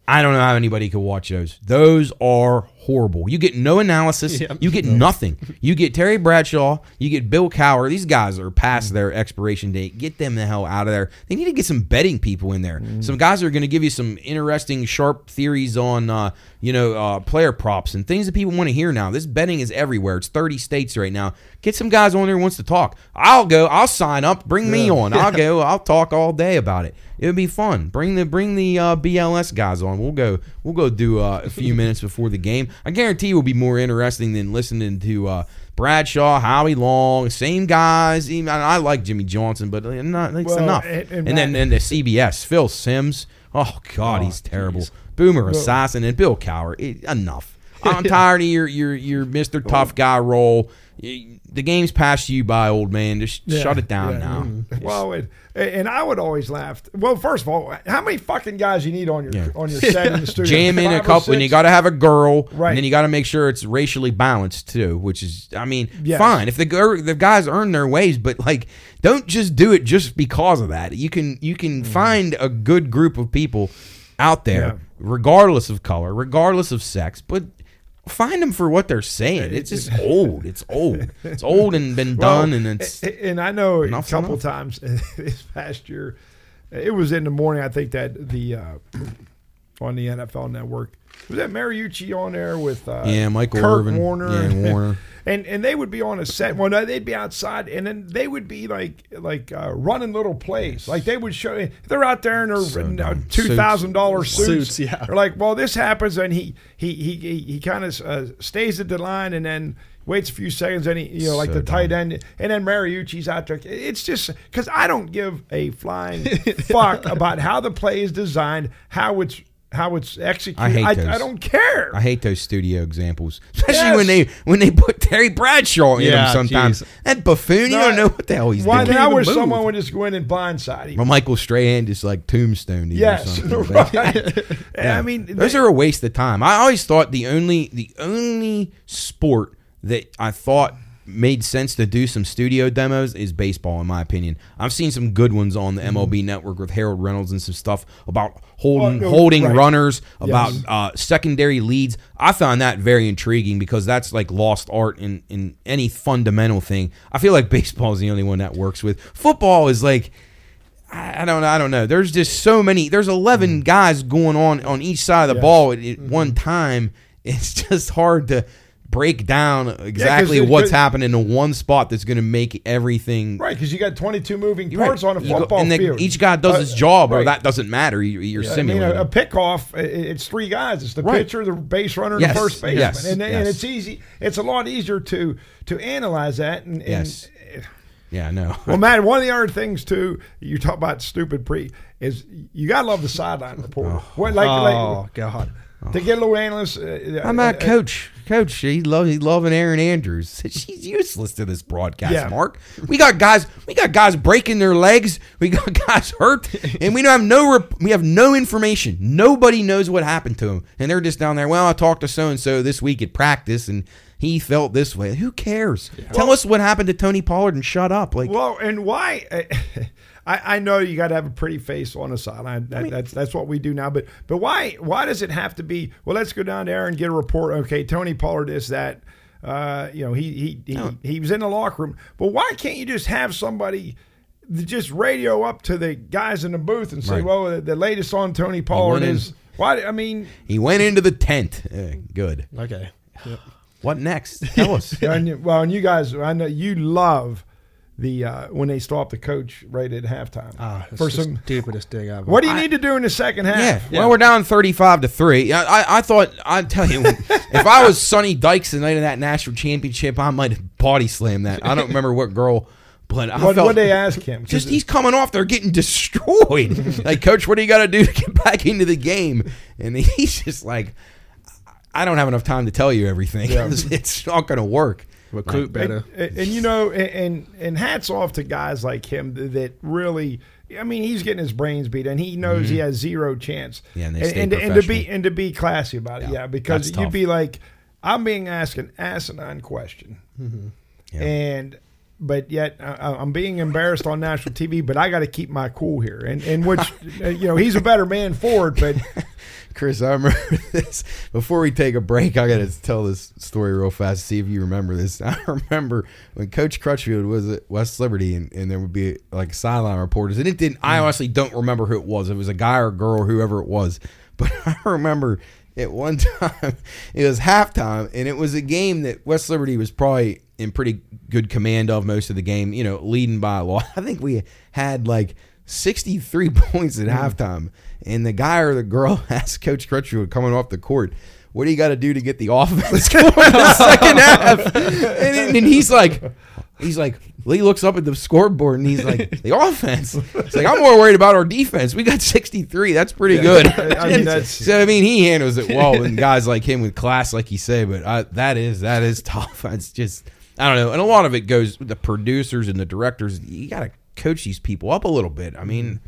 I don't know how anybody could watch those. Those are horrible. You get no analysis. Yep. You get nothing. *laughs* You get Terry Bradshaw. You get Bill Cowher. These guys are past their expiration date. Get them the hell out of there. They need to get some betting people in there. Some guys are going to give you some interesting, sharp theories on, uh, you know, uh, player props and things that people want to hear now. This betting is everywhere. It's 30 states right now. Get some guys on there who wants to talk. I'll go. I'll sign up. Bring me on. I'll *laughs* go. I'll talk all day about it. It would be fun. Bring the bring the uh, BLS guys on. We'll go. We'll go do uh, a few *laughs* minutes before the game. I guarantee it will be more interesting than listening to uh, Bradshaw, Howie Long, same guys. Even I like Jimmy Johnson, but uh, not, it's Well, enough. and- And, and then and the CBS, Phil Simms. Oh God, Oh, he's terrible. Boomer Esiason and Bill Cowher. It, enough. *laughs* I'm tired of your your your Mr. Tough Guy role. The game's passed you by, old man. Just Yeah, shut it down yeah. now. Mm. Well, it, and I would always laugh. Well, first of all, how many fucking guys you need on your Yeah. on your set in the *laughs* studio? jam in a couple, and you got to have a girl, Right. and then you got to make sure it's racially balanced too. Which is, I mean, Yes. fine if the the guys earn their ways, but like, don't just do it just because of that. You can you can mm. find a good group of people out there. Yeah. regardless of color, regardless of sex, but. Find them for what they're saying. It's just *laughs* old. It's old. It's old and been Well, done, and it's and I know a couple enough. times *laughs* this past year, it was in the morning. I think that the uh, on the NFL Network. Was that Mariucci on there with uh, Yeah, Michael Kurt Irvin. Warner, Yeah, and *laughs* Warner. and and they would be on a set. Well, no, they'd be outside, and then they would be like like uh, running little plays. Like they would show they're out there in So their uh, two thousand dollars suits. Suits, yeah. They're like, well, this happens, and he he he he, he kind of uh, stays at the line, and then. Waits a few seconds, and he, you know, like So the tight dumb. end, and then Mariucci's out there. It's just because I don't give a flying *laughs* fuck about how the play is designed, how it's how it's executed. I hate I, those. I don't care. I hate those studio examples, especially Yes. when they when they put Terry Bradshaw in Yeah, them. Sometimes jeez. that buffoon, you don't know what the hell he's Why doing. Why now move. someone would just go in and blindside him. Well, Michael Strahan just like or Yes, something. *laughs* right. *laughs* *laughs* Yeah. I mean, those they- are a waste of time. I always thought the only the only sport that I thought made sense to do some studio demos is baseball, in my opinion. I've seen some good ones on the MLB mm-hmm. Network with Harold Reynolds and some stuff about holding Oh, no, holding right. runners, about Yes. uh, secondary leads. I found that very intriguing because that's like lost art in in any fundamental thing. I feel like baseball is the only one that works with. Football is like. I don't know. I don't know. There's just so many. There's 11 mm. guys going on on each side of the ball at, at one mm-hmm. time. It's *laughs* just hard to break down exactly it- what's 'cause- happening in one spot that's going to make everything right because you got 22 moving You're right. parts on a You go- football and then field. each guy does Uh, his job, or that doesn't matter. You, you're I mean, simulating. a, a pickoff, i- i- it's three guys. It's the Right. pitcher, the base runner, and Yes, the first baseman. yes, and, and it's easy. It's a lot easier to to analyze that. And, and Yes. yeah, no. Well, *laughs* Matt, one of the other things too, you talk about stupid pre, is you gotta love the sideline reporter. What, like, oh like God. to get a little analyst. Uh, I'm uh, not coach. Coach, he love he loving Erin Andrews. *laughs* She's useless to this broadcast, Yeah. Mark. We got guys. We got guys breaking their legs. We got *laughs* guys hurt, and we don't have no. We have no information. Nobody knows what happened to him, and they're just down there. Well, I talked to so and so this week at practice, and he felt this way. Who cares? Tell us what happened to Tony Pollard and shut up. Like, Well, and why? *laughs* I, I know you got to have a pretty face on the sideline. That, that's that's what we do now. But but why why does it have to be? Well, let's go down there and get a report. Okay, Tony Pollard is that. Uh, you know, he he he, No. he was in the locker room. But why can't you just have somebody? Just radio up to the guys in the booth and say, Right. "Well, the, the latest on Tony Pollard went in- is why." I mean, he went into the tent. Uh, good. Okay. What next? *laughs* Tell us. and you, well, and you guys, I know you love the uh, when they stop the coach right at halftime Ah, it's for the some. stupidest thing ever. What do you I- need to do in the second half? Yeah. Well, we're down thirty-five to three. I, I, I thought I'd tell you *laughs* if I was Sonny Dykes the night of that national championship, I might have body slammed that. I don't remember what girl, but I What they ask him? just he's coming off there getting destroyed. *laughs* like, coach, what do you got to do to get back into the game? And he's just like, I don't have enough time to tell you everything. Yeah. *laughs* it's not going to work. Recruit and, better. and, and, you know, and, and hats off to guys like him that really. I mean, he's getting his brains beat, and he knows he has zero chance. Mm-hmm. Yeah, and they and, and, to- and to be and to be classy about it, Yeah, yeah, because you'd be like, I'm being asked an asinine question, Mm-hmm. Yeah. and but yet I, I'm being embarrassed on national TV, but I got to keep my cool here, and and which *laughs* you know he's a better man for it, but *laughs* Chris, I remember *laughs* this. Before we take a break, I got to tell this story real fast. See if you remember this. *laughs* I remember when Coach Crutchfield was at West Liberty, and, and there would be like sideline reporters, and it didn't. I mm. honestly don't remember who it was. It was a guy or a girl, or whoever it was. *laughs* But I remember at one time it was halftime, and it was a game that West Liberty was probably in pretty good command of most of the game. You know, leading by a lot. I think we had like 63 points at mm. halftime. And the guy or the girl *laughs* asked Coach Crutchfield coming off the court, what do you got to do to get the *laughs* offense going in the *laughs* second half? And, and he's like, he's like, Lee looks up at the scoreboard and he's like, the offense. It's like, I'm more worried about our defense. We got 63. That's pretty good. I mean, that's- so, I mean, he handles it well and guys like him with class, like you say, but I, that is, that is tough. It's just, I don't know. And a lot of it goes with the producers and the directors. You got to coach these people up a little bit. I mean,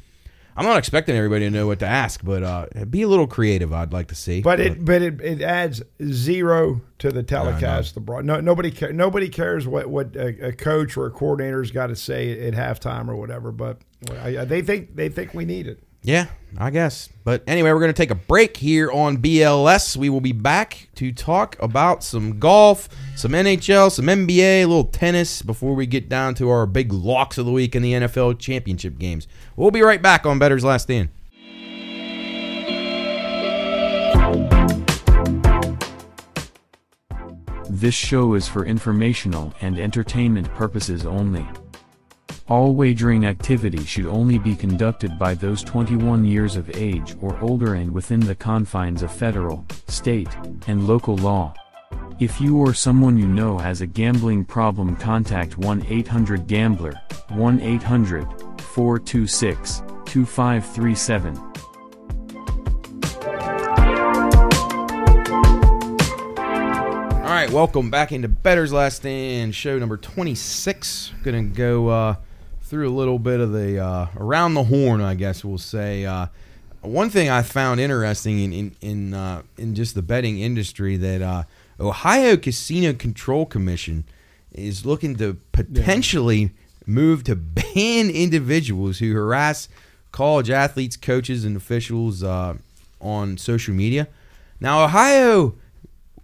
I'm not expecting everybody to know what to ask, but uh, be a little creative. I'd like to see. But it but it, it adds zero to the telecast. The broad no, nobody ca- nobody cares what what a, a coach or a coordinator's got to say at halftime or whatever. But I, I- they think they think we need it. Yeah, I guess. But anyway, we're going to take a break here on BLS. We will be back to talk about some golf, some NHL, some NBA, a little tennis before we get down to our big locks of the week in the NFL championship games. We'll be right back on Bettor's Last Stand. This show is for informational and entertainment purposes only. All wagering activity should only be conducted by those 21 years of age or older and within the confines of federal, state, and local law. If you or someone you know has a gambling problem, contact 1 800 right, welcome back into Bettor's Last Stand, show number 26. Gonna go uh, through a little bit of the uh, around the horn, I guess we'll say. Uh, one thing I found interesting in in in, uh, in just the betting industry that uh, Ohio Casino Control Commission is looking to potentially move to ban individuals who harass college athletes, coaches, and officials uh, on social media. Now, Ohio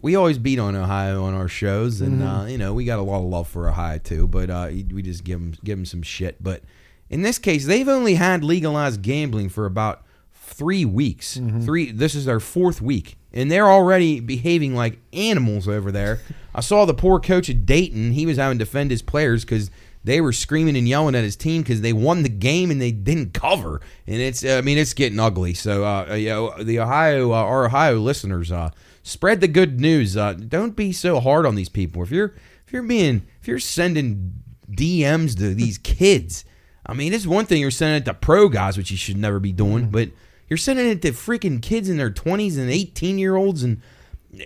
we always beat on Ohio on our shows, and uh, you know we got a lot of love for Ohio too. But uh, we just give them give them some shit. But in this case, they've only had legalized gambling for about three weeks. Three. This is their fourth week, and they're already behaving like animals over there. *laughs* I saw the poor coach at Dayton. He was having to defend his players because they were screaming and yelling at his team because they won the game and they didn't cover. And it's, I mean, it's getting ugly. So, uh, you know, the Ohio, uh, our Ohio listeners, uh, spread the good news. Uh, don't be so hard on these people. If you're, if you're being, if you're sending DMs to these kids, I mean, it's one thing you're sending it to pro guys, which you should never be doing, but you're sending it to freaking kids in their 20s and 18 year olds and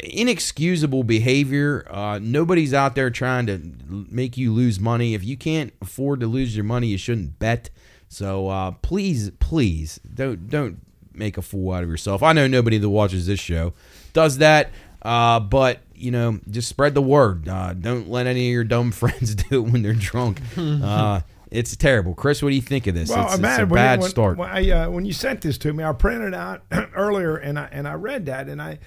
inexcusable behavior. Uh, nobody's out there trying to make you lose money. If you can't afford to lose your money, you shouldn't bet. So uh, please, please don't don't make a fool out of yourself. I know nobody that watches this show does that, uh, but you know, just spread the word. Uh, don't let any of your dumb *laughs* friends do it when they're drunk. *laughs* Uh, it's terrible. Chris, what do you think of this? Well, it's, it's a when, bad when, start. When, I, uh, when you sent this to me, I printed out *clears throat* earlier and I and I read that and I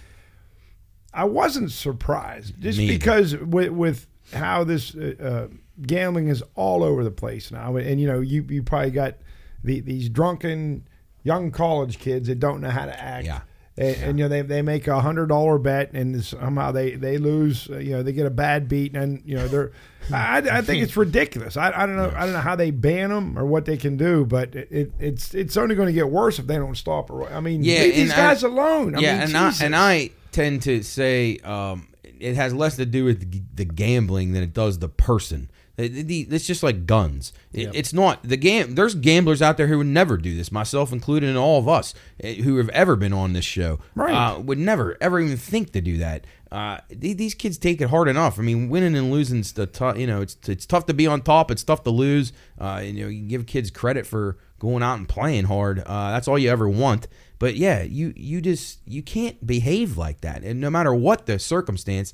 I wasn't surprised just Me because with, with how this uh, uh, gambling is all over the place now, and you know you you probably got the, these drunken young college kids that don't know how to act. Yeah. And, and you know they, they make a hundred dollar bet and somehow they, they lose uh, you know they get a bad beat and you know they're *laughs* I, I think it's ridiculous. I, I don't know I don't know how they ban them or what they can do but it, it it's it's only going to get worse if they don't stop I mean Yeah, these and I- guys alone. I yeah, mean, and I and I tend to say um, it has less to do with the gambling than it does the person. It's just like guns. It- It's not the game. There's gamblers out there who would never do this, myself included, and all of us eh, who have ever been on this show. Right. uh, would never ever even think to do that. Uh, these kids take it hard enough. I mean, winning and losing's the tough. You know, it's it's tough to be on top. It's tough to lose. Uh, you know, you give kids credit for going out and playing hard. Uh, that's all you ever want. But yeah, you you just you can't behave like that, and no matter what the circumstance.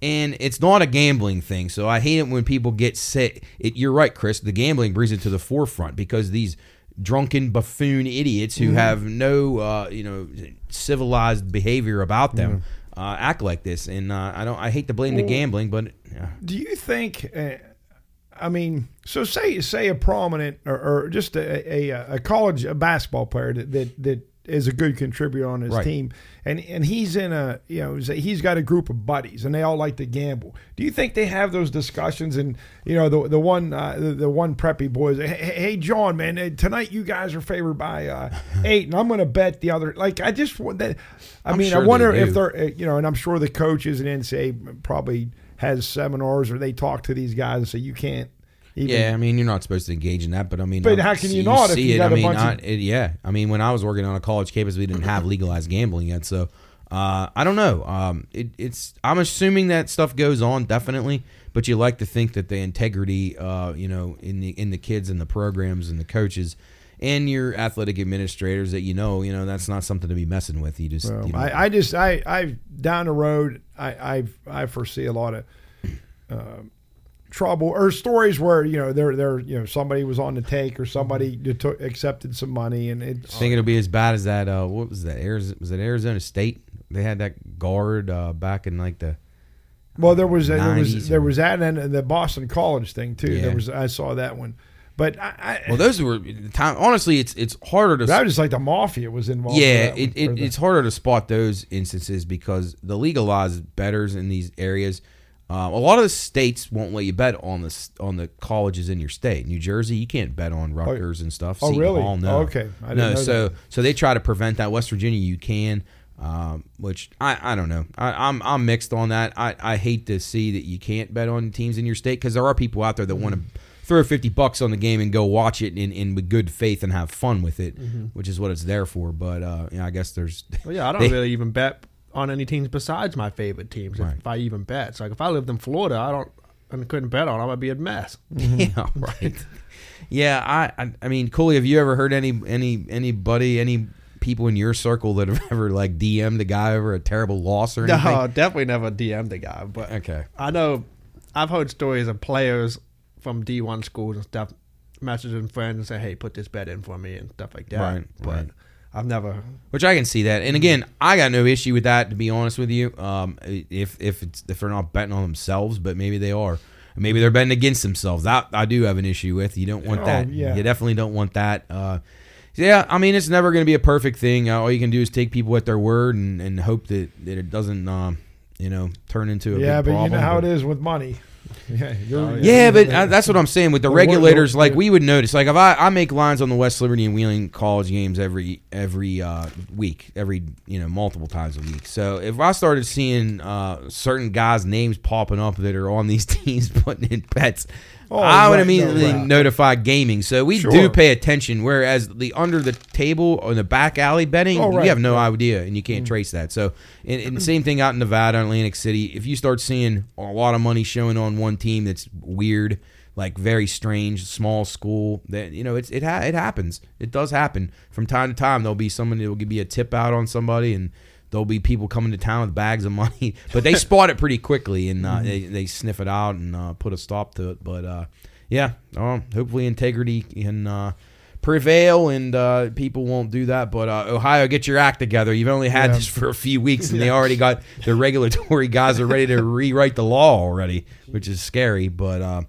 And it's not a gambling thing, so I hate it when people get sick. It, you're right, Chris. The gambling brings it to the forefront because these drunken buffoon idiots who have no, uh, you know, civilized behavior about them uh, act like this. And uh, I don't. I hate to blame the gambling, but yeah. Do you think? Uh, I mean, so say say a prominent or, or just a, a a college a basketball player that that, that is a good contributor on his Right. team, and and he's in a you know he's got a group of buddies and they all like to gamble. Do you think they have those discussions? And you know the the one uh, the, the one preppy boys, hey, hey hey, John, man, uh, tonight you guys are favored by uh, *laughs* eight, and I'm going to bet the other. Like I just want that. I I'm mean, sure I wonder they if they're uh, you know, and I'm sure the coaches and NCAA probably has seminars or they talk to these guys and say you can't. Even, Yeah, I mean, you're not supposed to engage in that, but I mean, But how can you not if see you it? got I a mean, of- I- it- yeah, I mean, when I was working on a college campus, we didn't have legalized gambling yet, so uh, I don't know. Um, it, it's I'm assuming that stuff goes on definitely, but you like to think that the integrity, uh, you know, in the in the kids and the programs and the coaches. And your athletic administrators that you know, you know that's not something to be messing with. You just, Well, you know, I, I just I I down the road I I I foresee a lot of um trouble or stories where you know there there you know somebody was on the take or somebody that took accepted some money and it's I think it'll be as bad as that. Uh, what was that? Arizona, was it Arizona State? They had that guard uh, back in like the well there was there 90s was there was that and the Boston College thing too Yeah. there was I saw that one but I, I Well, those were the time. Honestly, it's it's harder to. that was just like the mafia was involved yeah, it, one, it the- it's harder to spot those instances because the legalized bettors in these areas, Uh, a lot of the states won't let you bet on the on the colleges in your state. New Jersey, you can't bet on Rutgers and stuff. Oh, Seton really? Hall, no. Oh, okay. I didn't no, know so that. so they try to prevent that. West Virginia, you can, um, which I, I don't know. I, I'm I'm mixed on that. I, I hate to see that you can't bet on teams in your state because there are people out there that want to throw fifty bucks on the game and go watch it in, in with good faith and have fun with it, which is what it's there for. But uh, yeah, I guess there's Well, yeah, I *laughs* don't They- really even bet on any teams besides my favorite teams. Right. If I even bet, so like if I lived in Florida, I don't and couldn't bet on, I would be a mess. *laughs* Yeah, *laughs* right. yeah, I, I I mean, Cooley, have you ever heard any any anybody any people in your circle that have *laughs* ever like DM'd a guy over a terrible loss or anything? No, definitely never DM'd the guy, but Okay. I know I've heard stories of players from D1 schools and stuff messaging friends and say, "Hey, put this bet in for me" and stuff like that. Right, but right. I've never. Which I can see that, and again, I got no issue with that. To be honest with you, um, if if it's if they're not betting on themselves, but maybe they are, maybe they're betting against themselves. That I do have an issue with. You don't want Oh, that. yeah. You definitely don't want that. Uh, yeah, I mean, it's never going to be a perfect thing. Uh, all you can do is take people at their word and, and hope that, that it doesn't, um, you know, turn into a yeah, big but problem. you know how it is with money. *laughs* Yeah, you're- Oh, Yeah, but uh, that's what I'm saying with the The regulators. Like we would notice, like if I, I make lines on the West Liberty and Wheeling college games every every uh, week, every you know multiple times a week. So if I started seeing uh, certain guys' names popping up that are on these *laughs* teams putting in bets, Oh, I would right, no, immediately right. notify gaming. So we do pay attention. Whereas the under the table or the back alley betting, Oh, right, you have no right. idea and you can't mm. trace that. So, and, and the same thing out in Nevada, Atlantic City. If you start seeing a lot of money showing on one team that's weird, like very strange, small school, that you know, it's it ha- it happens. It does happen from time to time. There'll be someone that will give you a tip out on somebody and. There'll be people coming to town with bags of money, *laughs* but they *laughs* spot it pretty quickly and uh, they, they sniff it out and uh, put a stop to it. But uh, yeah, um, hopefully integrity can uh, prevail and uh, people won't do that. But uh, Ohio, get your act together. You've only had Yeah. this for a few weeks, and they *laughs* already got the regulatory guys are ready to rewrite the law already, which is scary. But uh,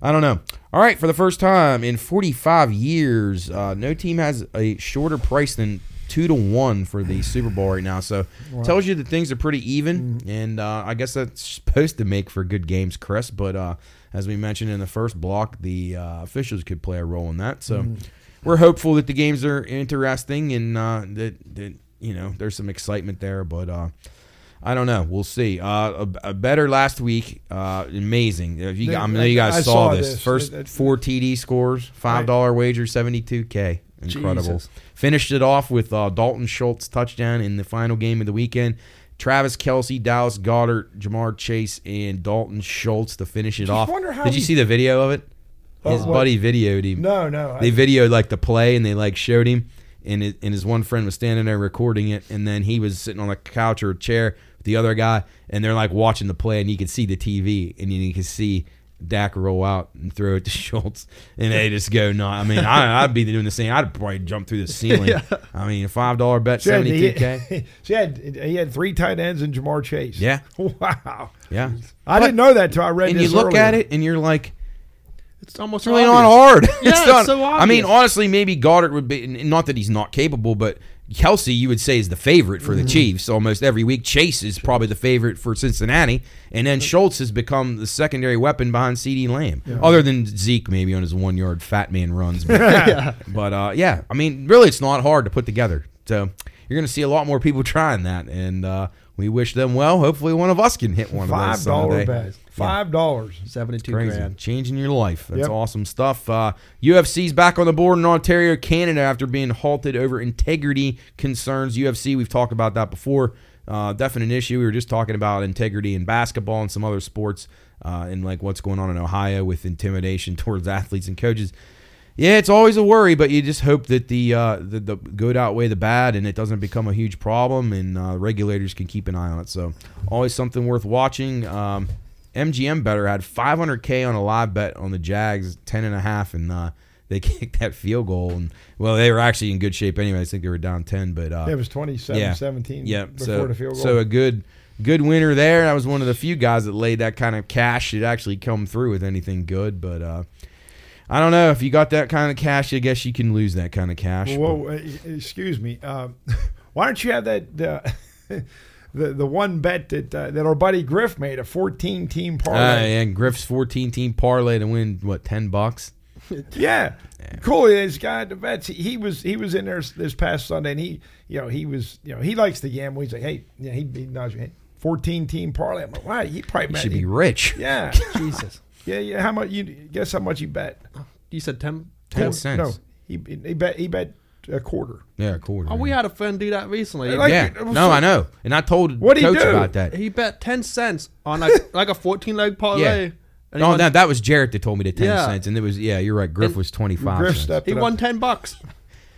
I don't know. All right, for the first time in 45 years, uh, no team has a shorter price than two to one for the Super Bowl right now. So tells you that things are pretty even, and uh, I guess that's supposed to make for good games, Chris. But uh, as we mentioned in the first block, the uh, officials could play a role in that. So we're hopeful that the games are interesting and uh, that that you know there's some excitement there, but. Uh, I don't know. We'll see. Uh, a, a bettor last week. Uh, amazing. If you, I know you guys I saw, saw this. this. First It- it- four TD scores, five dollar wager, seventy two k. Incredible. Jesus. Finished it off with uh, Dalton Schultz touchdown in the final game of the weekend. Travis Kelce, Dallas Goedert, Ja'Marr Chase, and Dalton Schultz to finish it Just off. Did you see the video of it? His Oh, what? buddy videoed him No, no. they videoed like the play and they like showed him and it, and his one friend was standing there recording it and then he was sitting on a couch or a chair with the other guy and they're like watching the play and you could see the TV and you could see Dak roll out and throw it to *laughs* Schultz and they just go no I mean I, I'd be doing the same I'd probably jump through the ceiling Yeah. I mean a five dollar bet She had- seventy two k he, *laughs* she had, he had three tight ends and Ja'Marr Chase. Yeah. *laughs* Wow. yeah I But- didn't know that till I read and this you look earlier. at it and you're like It's almost really obvious. not hard. Yeah, It's it's not- so I mean, honestly, maybe Goedert would be not that he's not capable, but Kelce, you would say, is the favorite for the Chiefs almost every week. Chase is probably the favorite for Cincinnati, and then Schultz has become the secondary weapon behind CeeDee Lamb, other than Zeke maybe on his one yard fat man runs. *laughs* But, but uh, yeah, I mean, really, it's not hard to put together. So you're going to see a lot more people *laughs* trying that, and uh, we wish them well. Hopefully, one of us can hit one of Five those dollar someday. Five dollars. Seventy-two Crazy. grand. Changing your life. That's Yep. awesome stuff. Uh, UFC's back on the board in Ontario, Canada after being halted over integrity concerns. UFC, we've talked about that before. Uh, definite issue. We were just talking about integrity in basketball and some other sports uh, and like what's going on in Ohio with intimidation *laughs* towards athletes and coaches. Yeah, it's always a worry, but you just hope that the uh, the, the good outweigh the bad, and it doesn't become a huge problem, and uh, regulators can keep an eye on it. So, always something worth watching. Um, MGM bettor had 500k on a live bet on the Jags, 10 and a half, and uh, they *laughs* kicked that field goal. And well, they were actually in good shape anyway. I think they were down 10, but uh, It was 27 yeah. 17 yeah, before so, the field goal. So a good good winner there. I was one of the few guys that laid that kind of cash that actually come through with anything good. But uh, I don't know if you got that kind of cash. I guess you can lose that kind of cash. Well, uh, excuse me. Um, *laughs* why don't you have that? *laughs* Uh, the the one bet that uh, that our buddy Griff made a 14 team Uh, parlay. and Griff's 14 team parlay to win what 10 bucks. *laughs* Yeah, cool. He's got the vets, he, he was he was in there this past Sunday, and he, you know, he was, you know, he likes the gamble. He's like, hey, yeah, he, he knows me. Hey, fourteen team parlay. I'm like, wow, he probably You bet. should he- be rich. *laughs* yeah, *laughs* Jesus. yeah, yeah. How much? You guess how much he bet? You said 10. 10 No, cents. No, he he bet he bet a quarter. Yeah, a quarter. Oh, we had a friend do that recently. Like- yeah. No, so- I know. And I told What'd he coach do? about that. he bet 10 cents on like, *laughs* like a 14 leg parlay. Yeah. And Oh, won, that that was Jarrett that told me the 10 Yeah. cents and it was yeah, you're right. Griff And was 25 Griff cents. stepped he it up. won 10 bucks.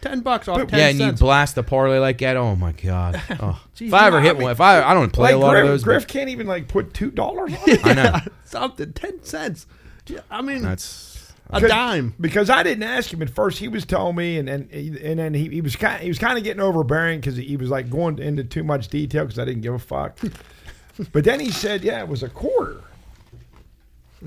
10 bucks off But- 10 yeah, and you cents. blast the parlay like that. Oh my god! *laughs* Oh. Jeez, if I ever hit I mean- one, if I I don't play Like a lot Griff, of those, Griff but can't even like put two dollars on *laughs* it. I know Something. 10 cents. Yeah, I mean, that's a dime. because I didn't ask him at first. He was telling me, and and and then he, he was kind he was kind of getting overbearing because he was like going into too much detail because I didn't give a fuck. *laughs* but then he said, "Yeah, it was a quarter,"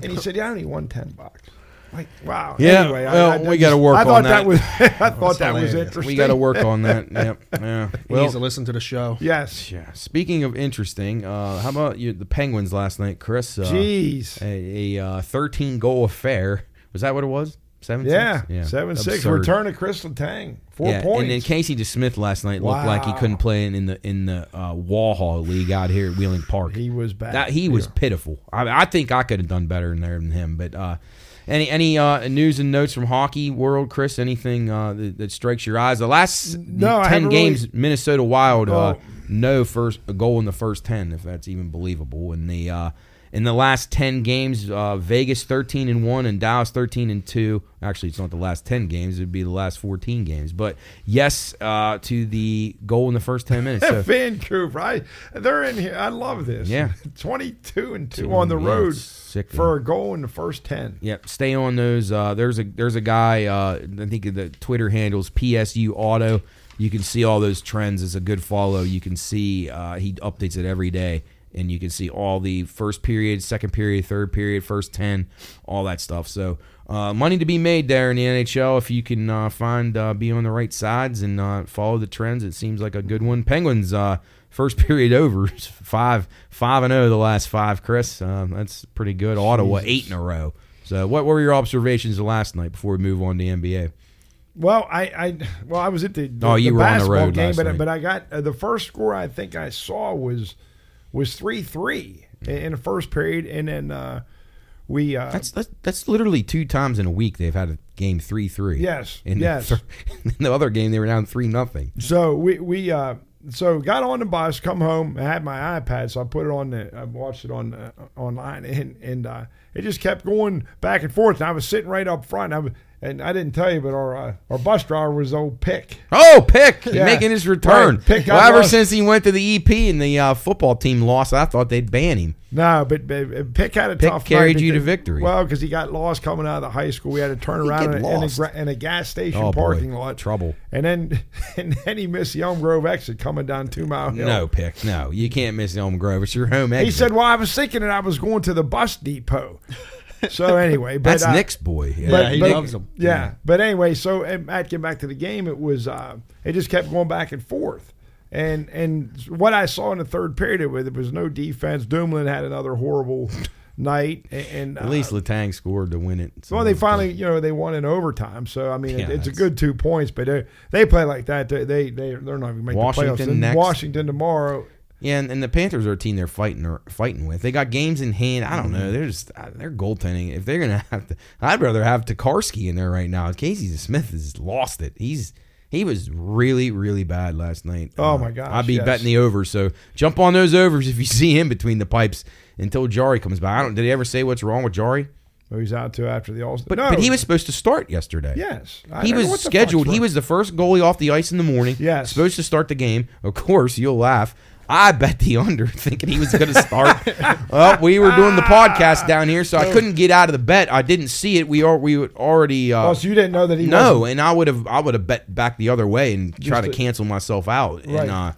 and he said, "Yeah, I only won ten bucks." Like, wow. Yeah, Anyway, well, I, I we gotta just- work I thought on that. that. was *laughs* I thought that was interesting. we got to work on that. Yep. Yeah. *laughs* He Well, needs to listen to the show. Yes. yeah. Speaking of interesting, uh, how about you, the Penguins last night, Chris? Uh, Jeez. a, a uh, 13 goal affair. Was that what it was? Seven. Yeah. six? Seven six. Return to Kris Letang. Four yeah, points. and then Casey DeSmith last night looked like he couldn't play in the in the uh, Walhall League out here at Wheeling Park. he was bad. That he was pitiful. I, I think I could have done better in there than him. But uh, any any uh, news and notes from hockey world, Chris? Anything uh, that, that strikes your eyes? The last No, ten games, really- Minnesota Wild, uh, Oh. no first goal in the first ten, if that's even believable. And the uh, in the last ten games, uh, Vegas thirteen and one, and Dallas thirteen and two. Actually, it's not the last ten games; it'd be the last fourteen games. But yes, uh, to the goal in the first ten minutes. So, *laughs* Vancouver. I, they're in here. I love this. Yeah. *laughs* 22 and 2 on the yeah, road sick, for man. a goal in the first 10. Yep, stay on those. Uh, there's a there's a guy. Uh, I think the Twitter handles PSU Auto. You can see all those trends. It's a good follow. You can see uh, he updates it every day, and you can see all the first period, second period, third period, first ten, all that stuff. So uh, money to be made there in the NHL if you can uh, find uh, be on the right sides and uh, follow the trends. It seems like a good one. Penguins. Uh, First *laughs* period over, five five and zero the last five. Chris, uh, that's pretty good. Ottawa eight in a row. So, what were your observations of last night before we move on to NBA? Well, I, I well, I was at the, the, Oh, you the were on the road game, but night. but I got uh, the first score I think I saw was was three three in the first period, and then uh, we uh, That's, that's that's literally two times in a week they've had a game three three. Yes, In yes. The, *laughs* in the other game they were down three nothing. So we we uh so got on the bus, come home. I had my iPad, so I put it on the. I watched it on uh, online, and and uh, it just kept going back and forth. And I was sitting right up front. I was, and I didn't tell you, but our uh, our bus driver was old Pick. Oh, Pick Yeah. making his return. Right, Pick well, ever since he went to the EP and the uh, football team lost, I thought they'd ban him. No, but, but Pick had a tough. Pick tough. carried you to victory. Well, because he got lost coming out of the high school. We had to turn around in, a- in, a, in a gas station Oh, boy. parking lot. Trouble. And then *laughs* and then he missed the Elm Grove exit coming down Two Mile Hill. No, Pick. No, you can't miss Elm Grove. It's your home exit. He said, "Well, I was thinking that I was going to the bus depot." So anyway, but that's uh, Nick's boy. Yeah. Yeah, he loves 'em. Yeah. but anyway, so uh, Matt, back to the game. It was uh, it just kept going back and forth, and and what I saw in the third period, it was, there was no defense. Dumoulin had another horrible night, and, and At uh, least Letang scored to win it. So well, they finally, you know, they won in overtime. So I mean, Yeah, it, it's a good two points. But they they play like that. They they they they're not even to make the playoffs. Next. Washington tomorrow. Yeah, and, and the Panthers are a team they're fighting or fighting with. They got games in hand. I don't know. They're just uh, they're goaltending. If they're gonna *laughs* have to, I'd rather have Tokarski in there right now. Casey Smith has lost it. He's he was really really bad last night. Uh, Oh, my gosh, I'd be yes. betting the over. So jump on those overs if you *laughs* see him between the pipes until Jarry comes back. I don't. Did he ever say what's wrong with Jarry? Who he's out to after the All But no, but he was supposed to start yesterday. yes. I He was scheduled. He was the first goalie off the ice in the morning. Yes. Supposed to start the game. Of course, you'll laugh. I bet the under *laughs* thinking he was going to start. well, we were doing the podcast down here, so I couldn't get out of the bet. I didn't see it. We are we would already uh, Oh, so you didn't know that he no, wasn't- and I would have I would have bet back the other way and try to to- cancel myself out. Right. And uh,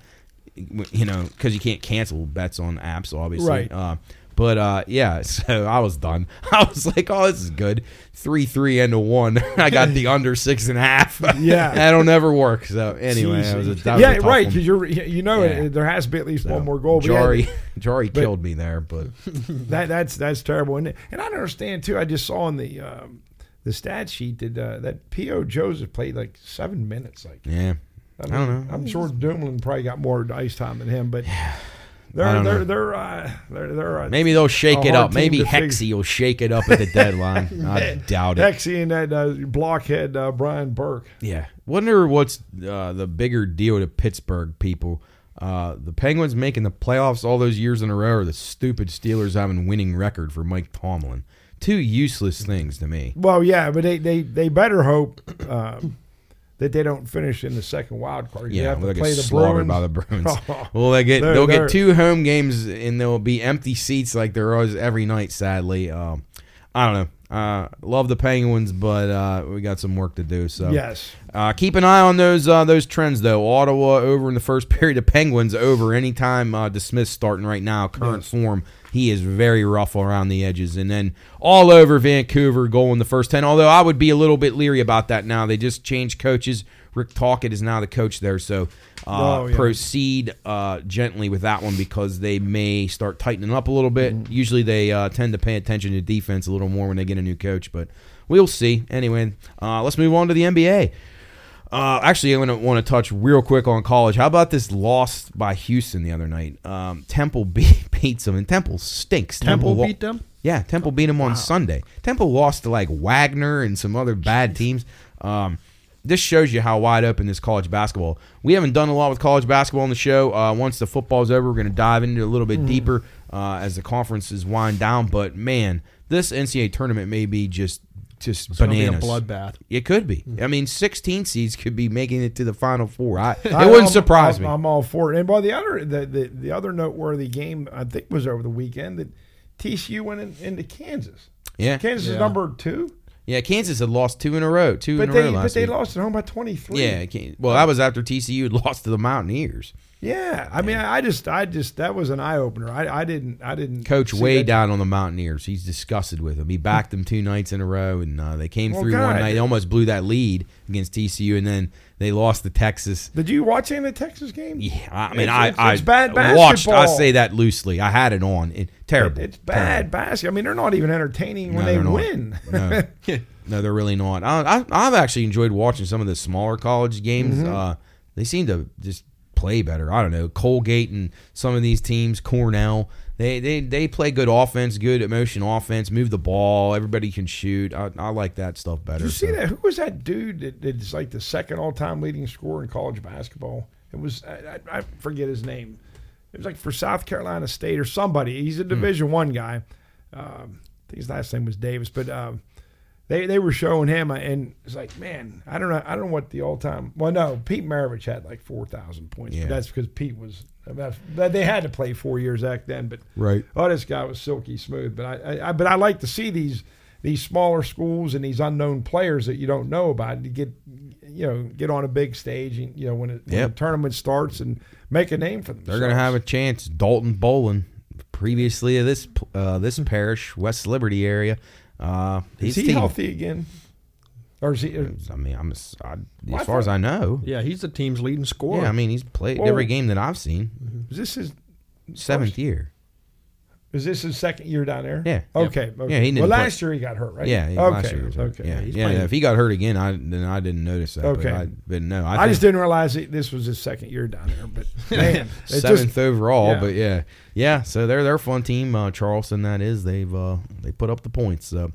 you know, because you can't cancel bets on apps, obviously. Right. Uh, But uh, yeah, *laughs* so I was done. *laughs* I was like, oh, this is good. Three three into one. *laughs* I got the under six and a half. Yeah. that'll never work. So anyway, that was a, that was yeah, a right. Because you're, you know, Yeah. it, there has to be at least So, one more goal. But yeah, Jarry, Jarry killed me there, but that that's that's terrible. And and I don't understand too. I just saw on the um, the stat sheet that uh, that P.O. Joseph played like seven minutes. Like yeah, I, don't know. I'm sure Dumoulin probably got more ice time than him, but I they're they're they're uh, they're they're uh, maybe they'll shake it up. Maybe figure. Hexy will shake it up at the *laughs* deadline. I doubt it. Hexy and that uh, blockhead uh, Brian Burke. Yeah. Wonder what's uh, the bigger deal to Pittsburgh people. Uh, the Penguins making the playoffs all those years in a row, or the stupid Steelers having winning record for Mike Tomlin. Two useless things to me. Well, yeah, but they they, they better hope um, that they don't finish in the second wild card. You Yeah, have they'll to get play the slaughtered Bruins. by the Bruins. *laughs* Well, they get They're- they'll they're- get two home games, and there'll be empty seats like there there is every night. Sadly, um, I don't know. Uh, love the Penguins, but uh, we got some work to do. So Yes. Uh, keep an eye on those uh, those trends though. Ottawa over in the first *laughs* period. The Penguins over anytime. Uh, DeSmith starting right now. Current form. He is very rough around the edges, and then all over Vancouver goal in the first ten. Although I would be a little bit leery about that now. They just changed coaches. Rick Tocchet is now the coach there, so uh, Oh, yeah. proceed uh, gently with that one because they may start tightening up a little bit. Usually they uh, tend to pay attention to defense a little more when they get a new coach, but we'll see. Anyway, uh, let's move on to the NBA. Uh, actually, I want to want to touch real quick on college. How about this loss by Houston the other night? Um, Temple *laughs* beat, beats them, and Temple stinks. Temple lo- beat them? Yeah, Temple beat them on Sunday. Temple lost to like Wagner and some other bad teams. Um, this shows you how wide open this college basketball. We haven't done a lot with college basketball on the show. Uh, once the football's over, we're going to dive into it a little bit deeper uh, as the conferences wind down. But man, this NCAA tournament may be just just It's gonna be a bananas. bloodbath. It could be. Mm. I mean, 16 seeds could be making it to the final four. I, *laughs* it I- wouldn't I'm- surprise I'm, me. I'm all for it. And by the other the, the, the other noteworthy game I think was over the weekend that TCU went in, into Kansas. yeah, Kansas is number two, yeah. Kansas had lost two in a row, two but in a they row but they week. lost at home by twenty three. Yeah, well, that was after TCU had lost to the Mountaineers. Yeah. I mean, I just I just that was an eye opener. I, I didn't I didn't Coach way down on the Mountaineers. He's disgusted with them. He backed them two nights in a row, and uh, they came Well, through one night. They almost blew that lead against TCU, and then they lost to Texas. Did you watch any of the Texas game? Yeah, I mean, It's- I, it's- I it's bad watched. I say that loosely. I had it on. It, terrible. It's bad basketball. I mean, they're not even entertaining when No, they they're win. No. *laughs* no, they're really not. I, I, I've actually enjoyed watching some of the smaller college games. Mm-hmm. Uh, they seem to just play better. I don't know Colgate and some of these teams, Cornell. They they they play good offense, good emotion offense, move the ball. Everybody can shoot. I, I like that stuff better. Did you see so. that? Who was that dude that, that's like the second all-time leading scorer in college basketball? It was I, I, forget his name. It was like for South Carolina State or somebody. He's a Division One guy. Um, I think his last name was Davis, but um, they they were showing him, uh, and it's like, man, I don't know, I don't know what the all-time. Well, no, Pete Maravich had like four thousand points, Yeah. but that's because Pete was. They had to play four years back then, but Right. Oh, this guy was silky smooth. But I, I, but I like to see these these smaller schools and these unknown players that you don't know about to get you know get on a big stage and you know when, it, when Yep. the tournament starts and make a name for themselves. They're going to have a chance. Dalton Bolon, previously of this uh, this parish, West Liberty area. Uh, Is he team- healthy again? Or is he? I mean, I'm as, I, Well, I as far as I know. Yeah, he's the team's leading scorer. Yeah, I mean, he's played Well- every game that I've seen. Is this his Seventh first- year. Is this his second year down there? Yeah. Okay. okay. Yeah, he didn't well, play- last year he got hurt, right? Yeah, Okay. last year. was hurt. okay. Yeah, he's yeah. If he got hurt again, I then I didn't notice that. Okay. But, I, but no, I, I, think just didn't realize that this was his second year down there. But *laughs* man, seventh just overall. yeah. But yeah, yeah. So they're they're a fun team. Uh, Charleston, that is. They've uh, they put up the points. So.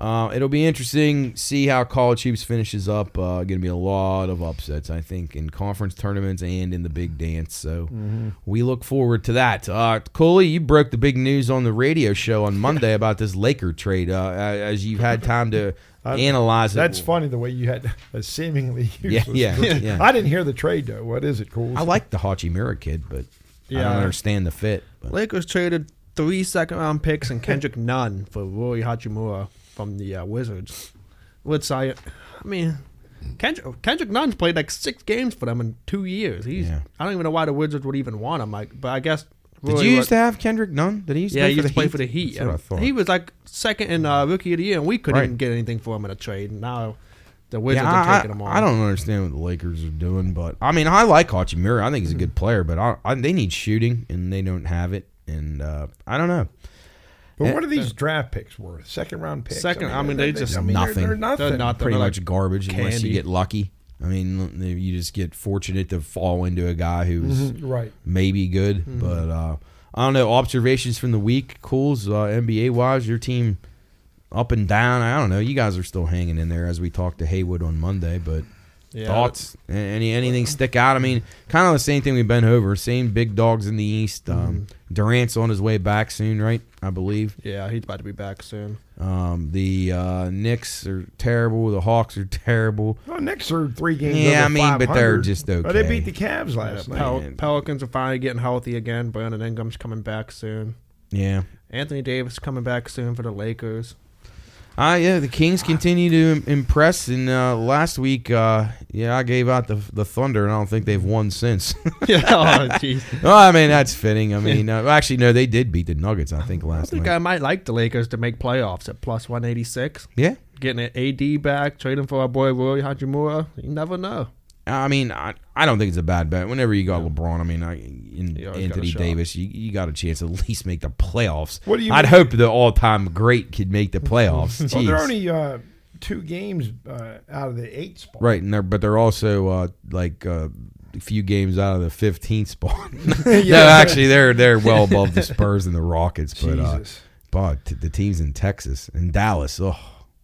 Uh, it'll be interesting to see how college hoops finishes up. Uh, going to be a lot of upsets, I think, in conference tournaments and in the big dance. So Mm-hmm. we look forward to that. Uh, Cooley, you broke the big news on the radio show on Monday about this Laker trade. Uh, as you've had time to *laughs* *laughs* analyze it. that's funny the way you had a seemingly *laughs* Yeah, useless yeah, trade. yeah. I didn't hear the trade though. What is it, cool? I like the Hachimura kid, but I don't understand the fit. But. Lakers traded three second round picks and Kendrick Nunn for Rui Hachimura from the uh, Wizards. Which I, I mean, Kendrick, Kendrick Nunn's played like six games for them in two years. He's Yeah. I don't even know why the Wizards would even want him. Like, but I guess Did you used to have Kendrick Nunn? Did he used to Yeah, play he for used the to play Heat? for the Heat. That's what I and thought. He was like second in uh, rookie of the year, and we couldn't Right. even get anything for him in a trade. Now the Wizards yeah, are I, taking him on. I don't understand what the Lakers are doing, but I mean, I like Hachimura. I think he's a good player, but I, I, they need shooting, and they don't have it. And uh, I don't know. But what are these draft picks worth? Second round picks. Second- I mean, they just- they're- Nothing. They're, nothing. They're not- Pretty They're much like garbage unless you candy. get lucky. I mean, you just get fortunate to fall into a guy who's Mhm, Right. maybe good, Mm-hmm. but uh, I don't know. Observations from the week, Cools, uh, NBA wise, your team up and down. I don't know. You guys are still hanging in there as we talked to Haywood on Monday, but Yeah, thoughts? Any anything stick out? I mean, kind of the same thing we've been over. Same big dogs in the East. Um, Mm-hmm. Durant's on his way back soon, right? I believe. Yeah, he's about to be back soon. Um, the uh, Knicks are terrible. The Hawks are terrible. Well, Knicks are three games. Yeah, over I mean, but they're 500. just Oh, they beat the Cavs last night. Pel- Pelicans are finally getting healthy again. Brandon Ingram's coming back soon. Yeah. Anthony Davis coming back soon for the Lakers. Uh, yeah, the Kings continue to impress. And uh, last week, uh, yeah, I gave out the the Thunder, and I don't think they've won since. *laughs* *laughs* yeah, oh, jeez. well, I mean, that's fitting. I mean, uh, actually, no, they did beat the Nuggets, I think, last I think night. I might like the Lakers to make playoffs at plus 186. yeah. Getting an AD back, trading for our boy Rui Hachimura. You never know. I mean, I, I don't think it's a bad bet. Whenever you got LeBron, I mean, I, in You always got a Anthony. Davis, you, you got a chance to at least make the playoffs. What do you I'd mean? hope the all-time great could make the playoffs. *laughs* Well, they're only uh, two games uh, out of the eight spot. right, and they're, but they're also uh, like uh, a few games out of the 15th spot. *laughs* *laughs* no, Yeah. actually, they're they're well above the Spurs and the Rockets. But uh, but the teams in Texas and Dallas, oh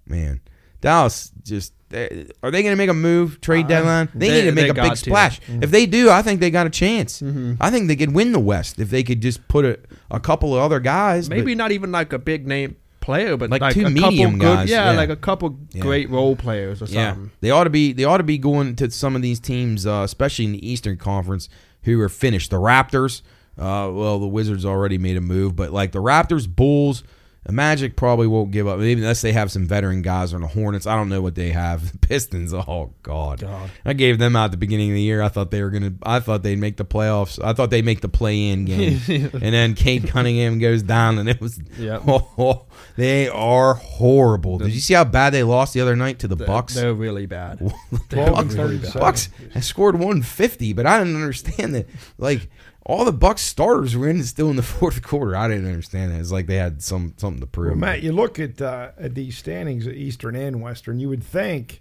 man, Dallas just they- are they going to make a move trade deadline? They, they- need to make a big splash. If they do, I think they got a chance. I think they could win the West if they could just put a, a couple of other guys. but- Maybe not even like a big name player, but Like like, two a medium couple good, guys, yeah, yeah. like a couple Yeah. great role players or Yeah, something. they ought to be. They ought to be going to some of these teams, uh, especially in the Eastern Conference, who are finished. The Raptors. Uh, well, the Wizards already made a move, but like the Raptors, Bulls, the Magic probably won't give up, maybe unless they have some veteran guys on the Hornets. I don't know what they have. *laughs* The Pistons. Oh God. God. I gave them out at the beginning of the year. I thought they were gonna. I thought they'd make the playoffs. I thought they'd make the play-in *laughs* game, and then Cade Cunningham goes down, and it was. Yep. *laughs* Oh, they are horrible. Did you see how bad they lost the other night to the Bucks? They're really bad. the 12 and Bucks, 37. Bucks scored 150, but I didn't understand that. Like all the Bucks starters were in still in the *laughs* fourth quarter. I didn't understand that. It's like they had some something to prove. Well, Matt, you look at uh, at these standings, at Eastern and Western. You would think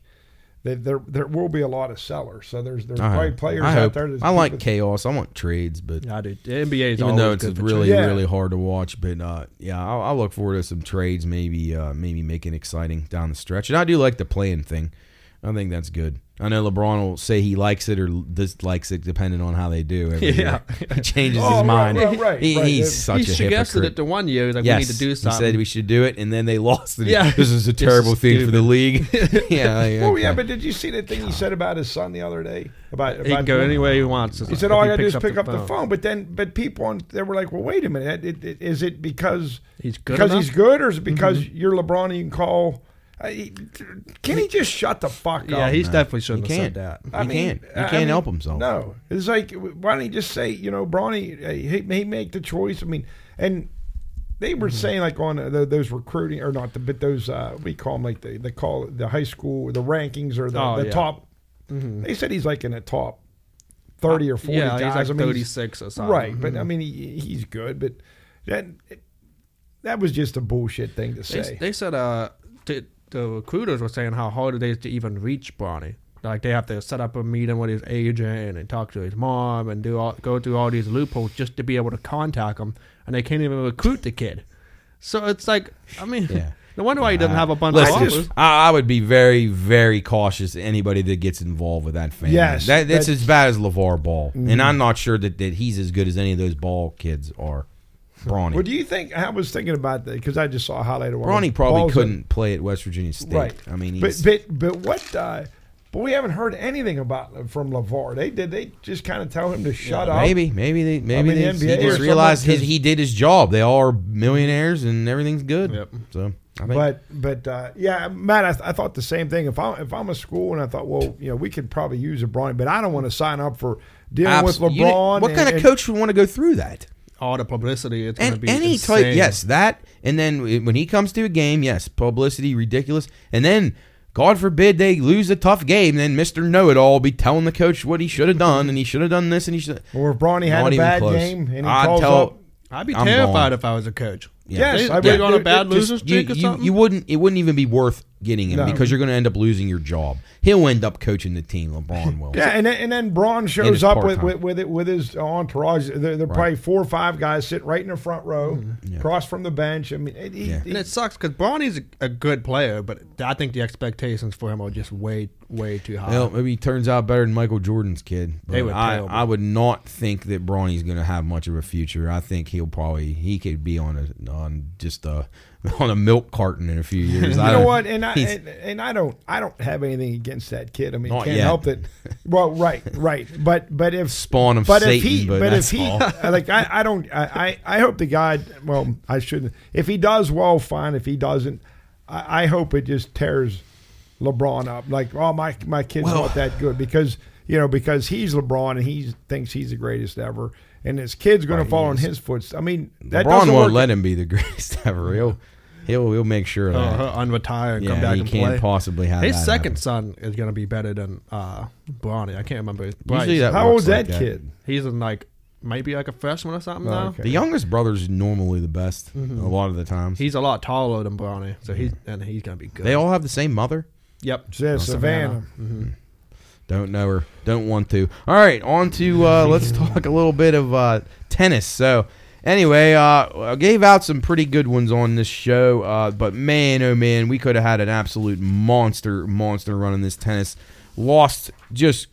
that there there will be a lot of sellers. So there's there's I probably hope. players I out hope. there. That I like keep it- chaos. I want trades, but I do. The NBA is even though it's good really. Yeah. really hard to watch. But uh, yeah, I'll, I'll look forward to some trades. Maybe uh, maybe making exciting down the stretch. And I do like the playing thing. I think that's good. I know LeBron will say he likes it or dislikes it depending on how they do. Every Yeah. year. he changes Oh, his right, mind. right, right, He- right. He's He such he a suggested it the one year like yes, we need to do something. He something. said we should do it, and then they *laughs* lost. And Yeah. this is a *laughs* terrible thing for the league. *laughs* yeah, like, Oh okay. yeah, but did you see the thing he said about his son the other day? About, he can about go anywhere he wants. He said, oh, "All I got to do is pick up the phone." But then, but people on they were like, "Well, wait a minute. It, it, is it because He's good because enough? he's good, or is it mm-hmm. because you're LeBron and you can call?" Uh, can he just shut the fuck Yeah, up? Yeah, he's No, definitely he shouldn't have can't. said that. I He mean, can't. He can't mean, help himself. No, it's like why don't he just say, you know, Bronny, uh, he, he make the choice. I mean, and they Mm-hmm. were saying like on uh, the, those recruiting or not, the, but those uh, we call them like the they call the high school the rankings or the, Oh, the yeah. top. They said he's like in the top thirty or forty yeah, guys. he's like I mean, 36 or something. right? But I mean, he, he's good. But that that was just a bullshit thing to They, say. they said uh, the, the recruiters were saying how hard it is to even reach Bronny. Like they have to set up a meeting with his agent and talk to his mom and do all, go through all these loopholes just to be able to contact him, and they can't even recruit the kid. So it's like, I mean, Yeah. *laughs* no wonder why he doesn't have a bunch Listen, of I offers. I, I would be very, very cautious. Anybody that gets involved with that family. Yes, that, that's that's- as bad as LaVar Ball, Mm-hmm. and I'm not sure that, that he's as good as any of those Ball kids are. Bronny, Well, do you think I was thinking about that because I just saw a highlight of one. Bronny probably Ball's- couldn't play at West Virginia State. Right. I mean, but he's, but but what? Uh, but we haven't heard anything about from Lavar. They did they just kind of tell him to shut up. maybe, maybe they, maybe mean, they, the NBA or just realized his, 'cause- he did his job. They all are millionaires and everything's good. Yep. So, I think, But but uh, yeah, Matt, I, th- I thought the same thing. If I'm if I'm a school and I thought, well, you know, we could probably use a Bronny, but I don't want to sign up for dealing abs- with you know, LeBron. what and- kind of and- coach would want to go through that? All the publicity. It's going to be any insane. type, yes, that, and then when he comes to a game, yes, publicity ridiculous, and then God forbid they lose a tough game, then Mister Know It All will be telling the coach what he should have done, and he should have done this, and he should. Or if Bronny had Not a bad close. game and he I'd calls tell- up, I'd be I'm terrified gone. if I was a coach. Yes, They- I they would- go on a bad it losing You, or something. you wouldn't. It wouldn't even be worth getting him No. because you're going to end up losing your job. He'll end up coaching the team. LeBron will. Yeah, and then, and then Braun shows up with, with with it with his entourage. There, there are probably four or five guys sitting right in the front row, mm-hmm. across from the bench. I mean, it- he, Yeah. he- and it sucks because Bronny's a, a good player, but I think the expectations for him are just way, way too high. Well, maybe he turns out better than Michael Jordan's kid. They But were I, terrible. I would not think that Bronny's going to have much of a future. I think he'll probably he could be on a on just a *laughs* on a milk carton in a few years. you I know what? And I and, and I don't I don't have anything against that kid. I mean, can't yet. help it. *laughs* Well, right, right. But but if Spawn of but Satan, if he but but, if he all. *laughs* like I, I don't I, I I hope the guy well I shouldn't if he does well fine if he doesn't I, I hope it just tears LeBron up like oh my my kid's Well- not that good because you know because he's LeBron and he thinks he's the greatest ever and his kid's going Right, to follow in his footsteps. I mean that LeBron won't work. let him be the *laughs* greatest ever. He'll he'll he'll make sure of uh, that. he'll unretire and yeah, come back he and can't play. possibly have His second happen. son is going to be better than uh, Bronny. I can't remember. Usually that How old's like that kid? He's in like maybe like a freshman or something Oh, now. okay. The youngest brother's normally the best a lot of the times. He's a lot taller than Bronny, so he's and he's going to be good. they all have the same mother. yep. Yeah, Savannah. Don't know her. Don't want to. All right, on to uh, let's *laughs* talk a little bit of uh, tennis. So, anyway, uh, I gave out some pretty good ones on this show, uh, but man, oh man, we could have had an absolute monster, monster run in this tennis. Lost just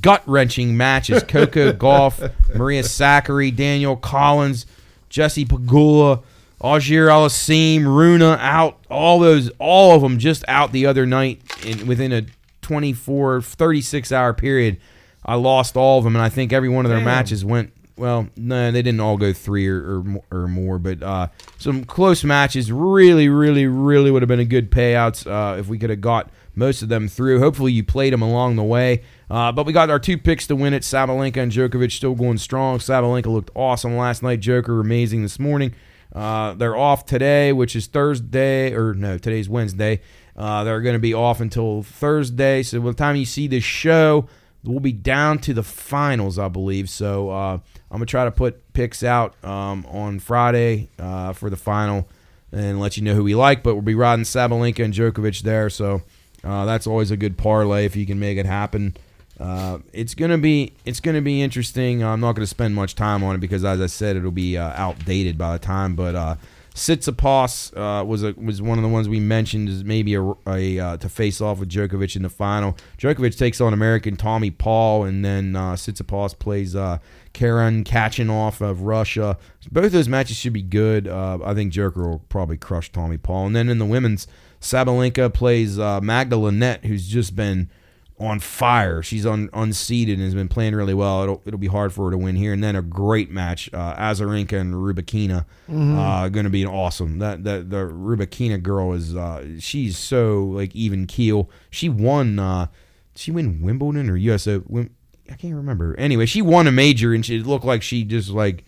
gut wrenching matches. *laughs* Coco Gauff, Maria Sakkari, Daniel Collins, Jesse Pegula, Auger Alassim, Runa out. All those, all of them just out the other night in within a 24, 36 hour period. I lost all of them, and I think every one of their Damn. matches went. Well, no, they didn't all go three or or, or more, but uh, some close matches. Really, really, really would have been a good payouts uh, if we could have got most of them through. Hopefully, you played them along the way. Uh, but we got our two picks to win it. Sabalenka and Djokovic still going strong. Sabalenka looked awesome last night. Joker amazing this morning. Uh, they're off today, which is Thursday, or no, today's Wednesday. Uh, they're going to be off until Thursday. So by the time you see this show, we'll be down to the finals, I believe. So uh, I'm gonna try to put picks out um, on Friday uh, for the final and let you know who we like. But we'll be riding Sabalenka and Djokovic there, so uh, that's always a good parlay if you can make it happen. Uh, it's gonna be it's gonna be interesting. I'm not gonna spend much time on it because, as I said, it'll be uh, outdated by the time. But Tsitsipas uh, was a, was one of the ones we mentioned as maybe a, a uh, to face off with Djokovic in the final. Djokovic takes on American Tommy Paul, and then uh, Tsitsipas plays uh, Karen Khachanov of Russia. Both those matches should be good. Uh, I think Joker will probably crush Tommy Paul, and then in the women's, Sabalenka plays uh, Magda Linette, who's just been on fire. She's un, unseated and has been playing really well. It'll, it'll be hard for her to win here. And then a great match, uh, Azarenka and Rybakina, uh, going to be awesome. That that the Rybakina girl is uh, she's so like even keel. She won. Uh, she win Wimbledon or US? Wim- I can't remember. Anyway, she won a major and she looked like she just like.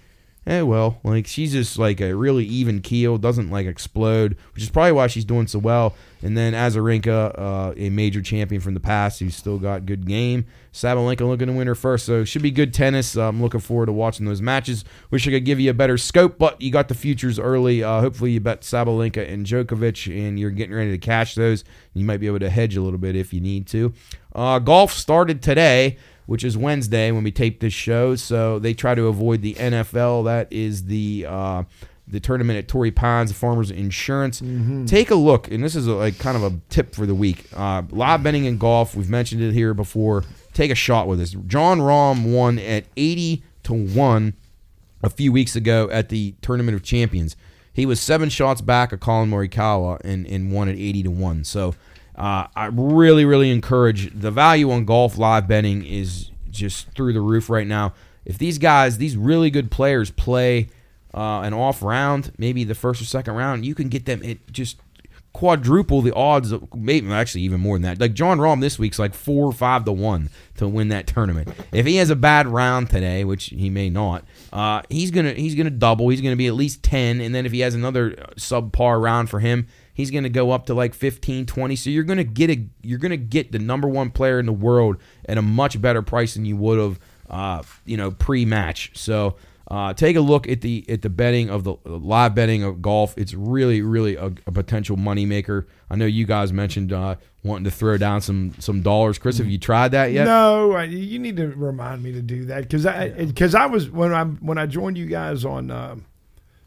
Eh, well, like she's just like a really even keel, doesn't like explode, which is probably why she's doing so well. And then Azarenka, uh, a major champion from the past, who's still got good game. Sabalenka looking to win her first, so should be good tennis. Uh, I'm looking forward to watching those matches. Wish I could give you a better scope, but you got the futures early. Uh, hopefully, you bet Sabalenka and Djokovic, and you're getting ready to cash those. You might be able to hedge a little bit if you need to. Uh, golf started today which is Wednesday when we tape this show. So they try to avoid the NFL. That is the uh, the tournament at Torrey Pines, Farmers Insurance. Take a look, and this is a, like kind of a tip for the week. Uh, live betting in golf. We've mentioned it here before. Take a shot with us. Jon Rahm won at eighty to one a few weeks ago at the Tournament of Champions. He was seven shots back of Collin Morikawa and, and won at 80 to 1. So uh, I really, really encourage the value on golf live betting is just through the roof right now. If these guys, these really good players, play uh, an off round, maybe the first or second round, you can get them at just quadruple the odds, of, maybe actually even more than that. Like Jon Rahm this week's like four or five to one to win that tournament. If he has a bad round today, which he may not, uh, he's gonna he's gonna double. He's gonna be at least ten, and then if he has another subpar round for him, he's going to go up to like 15 20 so you're going to get a you're going to get the number one player in the world at a much better price than you would have uh, you know pre-match so uh, take a look at the at the betting of the live betting of golf. It's really really a, a potential moneymaker. I know you guys mentioned uh, wanting to throw down some some dollars. Chris, have you tried that yet? No, I- you need to remind me to do that because I because I was when I when I joined you guys on um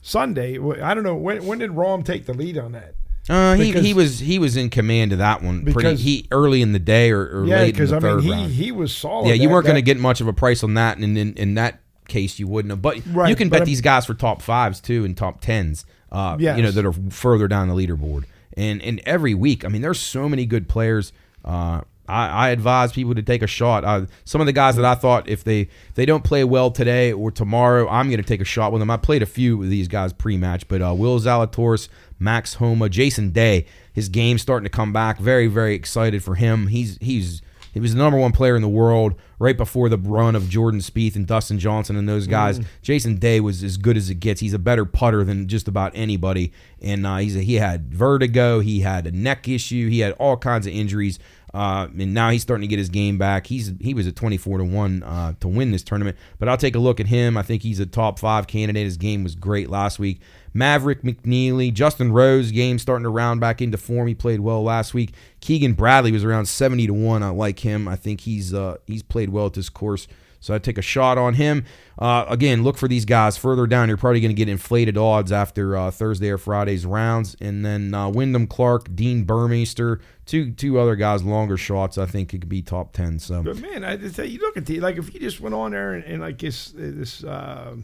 Sunday. I don't know when when did Rahm take the lead on that? Uh, he, Because- he was he was in command of that one pretty Because- he early in the day or, or Yeah, late in because the I third mean he round. he was solid. yeah, you That- weren't going to get much of a price on that, and in, in that case, you wouldn't have. But Right, you can bet I'm- these guys for top fives too and top tens. Uh, you know that are further down the leaderboard, and and every week, I mean, there's so many good players. Uh, I, I advise people to take a shot. Uh, some of the guys that I thought if they if they don't play well today or tomorrow, I'm going to take a shot with them. I played a few of these guys pre-match, but uh, Will Zalatoris, Max Homa, Jason Day, his game's starting to come back. Very very excited for him. He's he's he was the number one player in the world right before the run of Jordan Spieth and Dustin Johnson and those guys. Jason Day was as good as it gets. He's a better putter than just about anybody, and uh, he's a, he had vertigo, he had a neck issue, he had all kinds of injuries. Uh, and now he's starting to get his game back. He's he was at twenty four to one uh, to win this tournament. But I'll take a look at him. I think he's a top five candidate. His game was great last week. Maverick McNealy, Justin Rose game starting to round back into form. He played well last week. Keegan Bradley was around seventy to one. I like him. I think he's uh, he's played well at this course. So I take a shot on him. Uh, again, look for these guys further down. You're probably going to get inflated odds after uh, Thursday or Friday's rounds, and then uh, Wyndham Clark, Dean Burmester, two two other guys, longer shots. I think it could be top ten. So But man, I say you look at the like if you just went on there and, and like this this uh,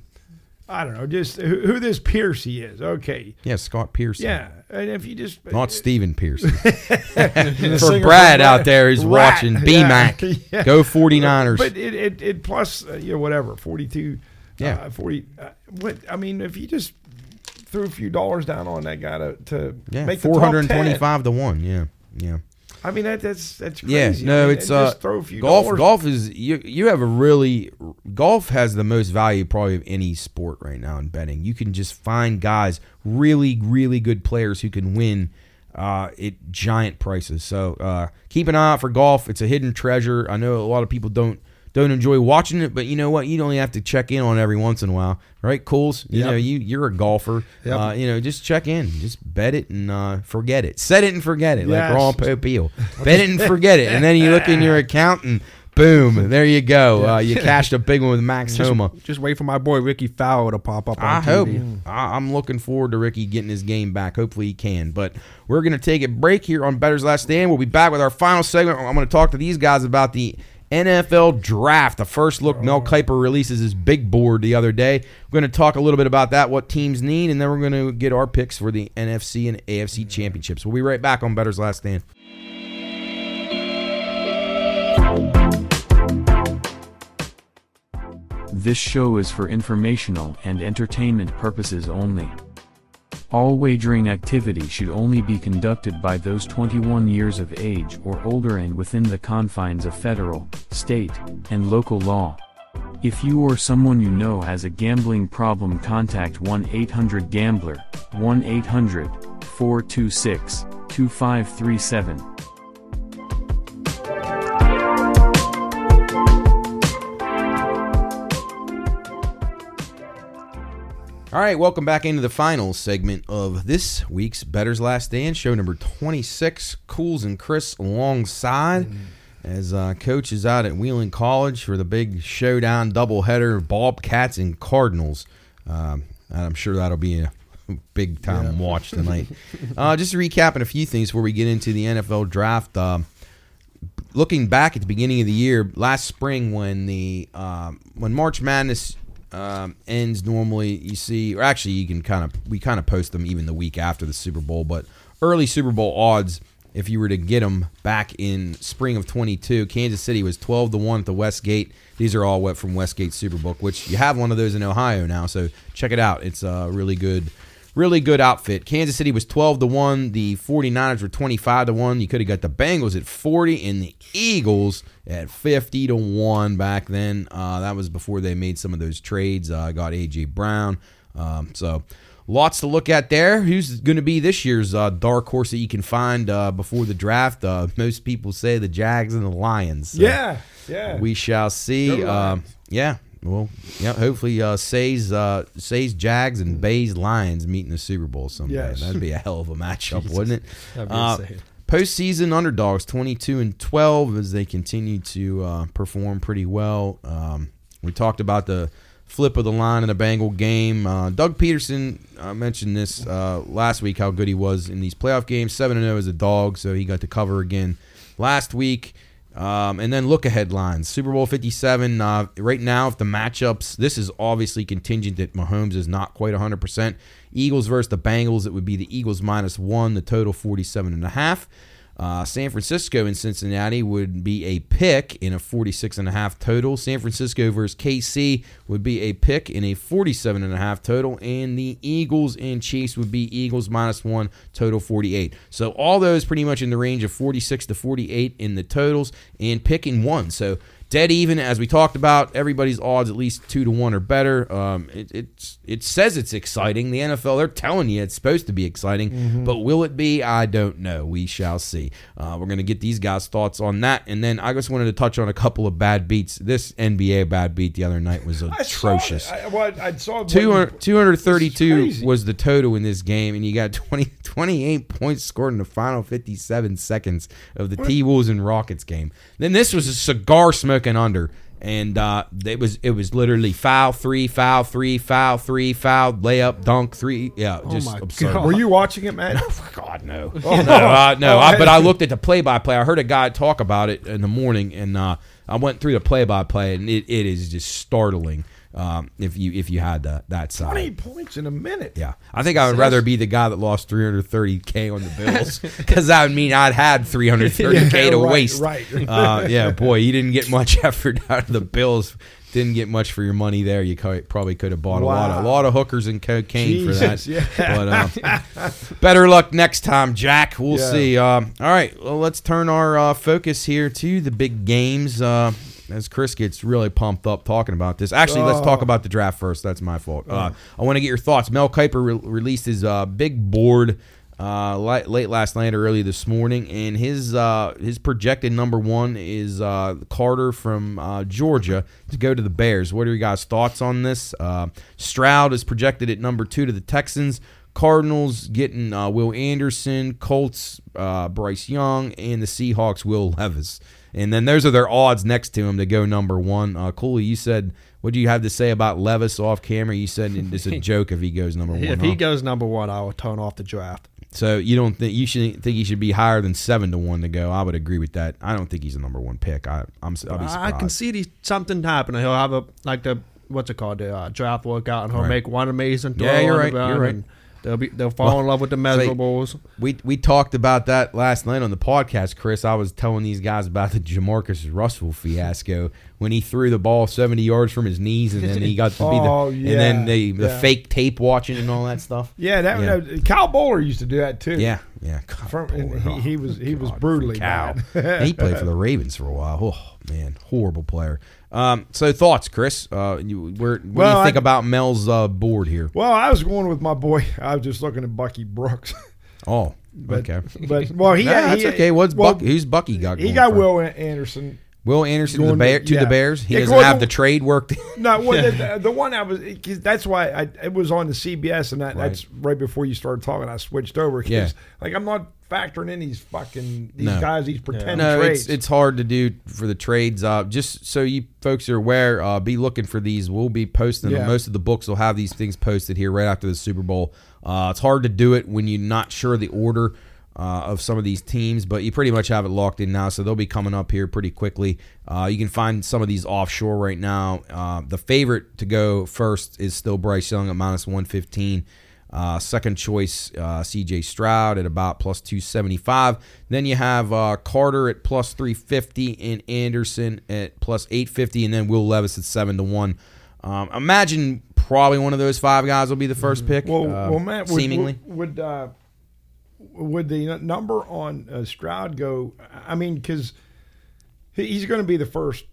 I don't know just who, who this Piercy is. Okay, yeah, Scott Pearson. yeah, and if you just Not Steven Pearson. *laughs* The For Brad out there who's Rat. watching, Yeah, B-Mac, *laughs* yeah. go 49ers. But it it, it plus uh, you know whatever forty two, Yeah. uh, forty. Uh, what I mean, if you just threw a few dollars down on that guy to, to yeah, make the 425 to 1. Yeah, yeah. I mean that that's that's Yeah, no, I mean, it's uh, just throw a few golf. dollars. Golf is you. You have a really golf has the most value probably of any sport right now in betting. You can just find guys, really, really good players who can win uh, at giant prices. So uh, keep an eye out for golf. It's a hidden treasure. I know a lot of people don't don't enjoy watching it, but you know what? You only have to check in on every once in a while, right? Cools. You Yep. know, you you're a golfer. Yep. Uh, you know, just check in, just bet it and uh, forget it. Set it and forget it, Yes. like Ron Popeil. *laughs* Bet it and forget it, and then you look in your account and boom, there you go. Uh, you cashed a big one with Max Just, Homa. just wait for my boy Rickie Fowler to pop up on I hope. I, I'm looking forward to Ricky getting his game back. Hopefully he can. But we're going to take a break here on Bettor's Last Stand. We'll be back with our final segment. I'm to talk to these guys about the NFL draft. The first look, oh. Mel Kiper releases his big board the other day. We're going to talk a little bit about that, what teams need, and then we're going to get our picks for the NFC and AFC mm-hmm. championships. We'll be right back on Bettor's Last Stand. This show is for informational and entertainment purposes only. All wagering activity should only be conducted by those 21 years of age or older and within the confines of federal, state, and local law. If you or someone you know has a gambling problem, contact 1 800 All right, welcome back into the final segment of this week's Bettor's Last Stand, show number 26. Cools and Chris alongside as uh, coach is out at Wheeling College for the big showdown doubleheader of Bobcats and Cardinals. Um, and I'm sure that'll be a big time watch *laughs* tonight. uh, just recapping a few things before we get into the NFL draft. Um, looking back at the beginning of the year, last spring when the um, when March Madness um, ends, normally you see, or actually you can kind of we kind of post them even the week after the Super Bowl, but early Super Bowl odds. If you were to get them back in spring of 22, Kansas City was 12 to 1 at the Westgate. These are all wet from Westgate Superbook, which you have one of those in Ohio now, so check it out. It's a really good really good outfit. Kansas City was 12 to 1. The 49ers were 25 to 1. You could have got the Bengals at 40 and the Eagles at 50 to 1 back then. Uh, that was before they made some of those trades. Uh, got A.J. Brown. Um, so lots to look at there. Who's going to be this year's uh, dark horse that you can find uh, before the draft? Uh, most people say the Jags and the Lions. So Yeah, yeah. we shall see. Um, yeah. Well, yeah. Hopefully, uh, Say's uh, Say's Jags and Bay's Lions meet in the Super Bowl someday. Yes. That'd be a hell of a matchup, wouldn't it? That'd be Uh, insane. postseason underdogs 22 and 12 as they continue to uh, perform pretty well um, we talked about the flip of the line in the bengal game uh, doug pederson uh, mentioned this uh, last week how good he was in these playoff games Seven and zero as a dog so he got to cover again last week um, and then look ahead lines. Super bowl 57 uh, right now if the matchups this is obviously contingent that mahomes is not quite 100% eagles versus the bengals it would be the eagles minus one the total 47 and a half uh, San Francisco and Cincinnati would be a pick in a 46 and a half total. San Francisco versus KC would be a pick in a 47 and a half total, and the Eagles and Chiefs would be Eagles minus one total 48. So all those pretty much in the range of 46 to 48 in the totals, and picking one. So dead even as we talked about. Everybody's odds at least two to one or better. Um, it, it's it says it's exciting. The nfl they're telling you it's supposed to be exciting but will it be? I don't know. We shall see. Uh, we're going to get these guys thoughts on that. And then i just wanted to touch on a couple of bad beats. This nba bad beat the other night was *laughs* I saw atrocious. I, well, I saw what 200 232 was the total in this game, and you got *laughs* 20, 28 points scored in the final 57 seconds of the T Wolves and Rockets game. Then this was a cigar smoking under, and uh, it was it was literally foul three, foul three, foul three, foul layup, dunk three. Yeah, just my absurd. God. Were you watching it, Matt? *laughs* God no, *laughs* no, uh, no. Oh, I, but. I looked at the play-by-play. I heard a guy talk about it in the morning, and uh, I went through the play-by-play, and it, it is just startling. Um, if you if you had that that side, Twenty points in a minute. yeah, I think I would rather be the guy that lost 330k on the Bills *laughs* because that would mean I'd had 330k *laughs* Yeah, to right, waste. right. *laughs* Uh, yeah, boy, you didn't get much effort out of the Bills. Didn't get much for your money there. You probably could have bought a lot of a lot of hookers and cocaine for that. Yeah. But uh, better luck next time, Jack. We'll Yeah. see. Um, all right, well, let's turn our uh, focus here to the big games. As Chris gets really pumped up talking about this. Actually, let's talk Oh. about the draft first. That's my fault. Uh, I want to get your thoughts. Mel Kiper re- released his uh, big board uh, li- late last night or early this morning, and his uh, his projected number one is uh, Carter from uh, Georgia to go to the Bears. What are your guys' thoughts on this? Stroud is projected at number two to the Texans. Cardinals getting uh, Will Anderson, Colts uh, Bryce Young, and the Seahawks Will Levis. And then those are their odds next to him to go number one. Uh, Cooley, you said, what do you have to say about Levis off camera? You said it's a *laughs* joke if he goes number one. If huh? he goes number one, I will turn off the draft. So you don't think you should think he should be higher than seven to one to go? I would agree with that. I don't think he's a number one pick. I, I'm I'll be I can see these, something happening. He'll have a like the what's it called the uh, draft workout, and he'll Right. make one amazing throw. Yeah, you're right, you're right. and They'll be they'll fall in love with the like- measurables. We we talked about that last night on the podcast, Chris. I was telling these guys about the JaMarcus Russell fiasco when he threw the ball seventy yards from his knees, and then he got to be the Oh, and then the the yeah. fake tape watching and all that stuff. *laughs* Yeah, that, Yeah. Kyle Boller used to do that too. Yeah, yeah. God, From, he, he was he was brutally bad. *laughs* He played for the *laughs* Ravens for a while. Oh man, horrible player. Um, so thoughts, Chris? Uh, you, where, what do Well, you think I- about Mel's uh, board here? Well, I was going with my boy. I was just looking at Bucky Brooks. Oh, But, okay. But well, he got that's he, okay. What's well, Bucky? Who's Bucky got? He got? Will Anderson. Will Anderson to the, going to- to yeah. the Bears. He Yeah, doesn't have the- the trade worked. *laughs* No, well, the, *laughs* the one I was cause that's why I it was on the CBS, and that, Right. that's right before you started talking. I switched over. 'cause, Yeah. like I'm not factoring in these fucking these No. guys, these pretend no, trades. it's it's hard to do for the trades. Uh, just so you folks are aware, uh, be looking for these. We'll be posting them. Most of the books will have these things posted here right after the Super Bowl. Uh, it's hard to do it when you're not sure the order. Uh, of some of these teams, but you pretty much have it locked in now, so they'll be coming up here pretty quickly. Uh, you can find some of these offshore right now. Uh, the favorite to go first is still Bryce Young at minus 115. Uh, second choice, uh, CJ Stroud at about plus 275. Then you have uh, Carter at plus 350 and Anderson at plus 850, and then Will Levis at 7 to 1. Um, imagine probably one of those five guys will be the first pick. Well, well, Matt, would, seemingly. would would, uh, would the number on uh, Stroud go? I mean, because he's going to be the first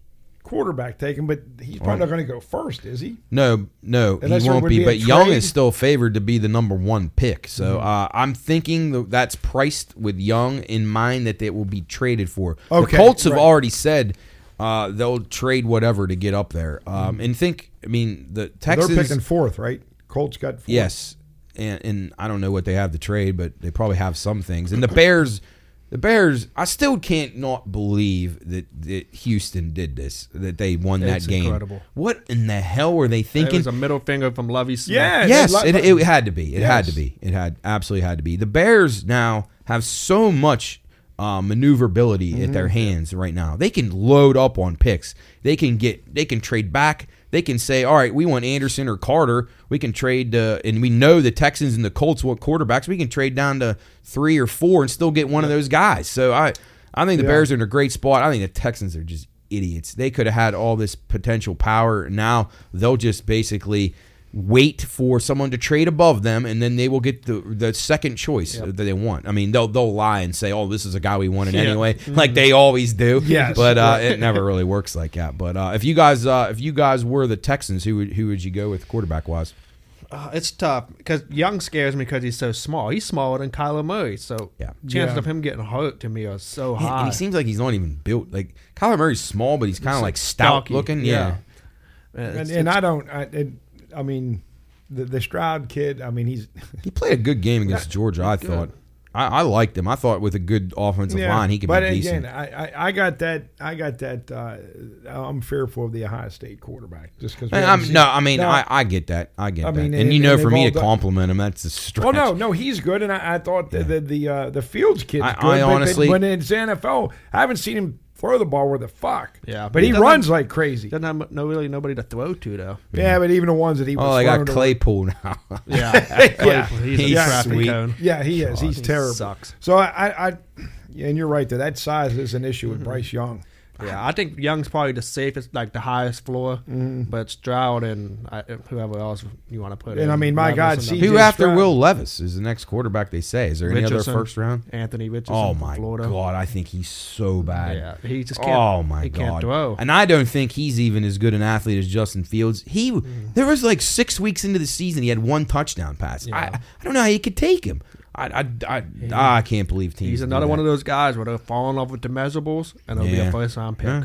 quarterback taken, but he's probably not going to go first, is he? No, no, Unless he won't be. be But Young is still favored to be the number one pick. So Mm-hmm. uh, I'm thinking that's priced with Young in mind that it will be traded for. Okay, the Colts have right. already said uh, they'll trade whatever to get up there. Um, And think, I mean, the Texans. Mm-hmm. They're picking fourth, right? Colts got fourth. Yes, and, and I don't know what they have to trade, but they probably have some things. And the Bears, the Bears, I still can't not believe that, that Houston did this, that they won It's that game. incredible. What in the hell were they It thinking? was a middle finger from Lovie Smith. Yeah. yes, they it, it had to be. It had to Yes. be. It had absolutely had to be. The Bears now have so much uh, maneuverability Mm-hmm. at their hands right now. They can load up on picks. They can get. They can trade back. They can say, "All right, we want Anderson or Carter. We can trade." Uh, and we know the Texans and the Colts want quarterbacks. We can trade down to three or four and still get one of those guys. So I, I think the Yeah. Bears are in a great spot. I think the Texans are just idiots. They could have had all this potential power. Now they'll just basically wait for someone to trade above them, and then they will get the the second choice that they want. I mean, they'll they'll lie and say, "Oh, this is a guy we wanted Yeah. anyway," like they always do. Yes. but uh, it never really *laughs* works like that. But uh, if you guys uh, if you guys were the Texans, who would who would you go with quarterback wise? Uh, it's tough because Young scares me because he's so small. He's smaller than Kyler Murray, so Yeah. chances Yeah. of him getting hurt to me are so Yeah, high. and he seems like he's not even built. Like Kyler Murray's small, but he's kind of like stout stocky, looking. yeah. Yeah. Uh, And, it's- and it's- I don't. I, it, I mean, the the Stroud kid. I mean, he's *laughs* He played a good game against Georgia. I good. thought. I, I liked him. I thought with a good offensive line, he could but be again, decent. I, I, I got that. I got that. Uh, I'm fearful of the Ohio State quarterback just because. No, I mean, I, I get that. I get I that. mean, and, and- you know, and for me to done- compliment him, that's a stretch. Well, no, no, he's good, and I, I thought the the the, uh, the Fields kid. I- good. I but- honestly- but when it's NFL, I haven't seen him throw the ball where the fuck. Yeah, but he he runs like crazy. doesn't have no really nobody to throw to though. Yeah, but even the ones that he was Oh, I got throwing to- Claypool now. *laughs* Yeah, *laughs* Yeah. he's, He's a traffic sweet. cone. Yeah, he is. He's he terrible. sucks. So I, I, I, and you're right there. That size is an issue Mm-hmm. with Bryce Young. Yeah, I think Young's probably the safest, like the highest floor, but Stroud and I, whoever else you want to put in. And I mean, my Levis God, and. Who after Stroud. Will Levis is the next quarterback? They say. Is there any other first round? Anthony Richardson. Oh my Florida. god, I think he's so bad. Yeah, he just can't. Oh my he god! can't throw. And I don't think he's even as good an athlete as Justin Fields. He Mm. there was like six weeks into the season, he had one touchdown pass. I, I don't know how you could take him. I I, I, I can't believe teams. He's another one of those guys where they'll fall in love with the measurables and it'll be a first round pick. Yeah.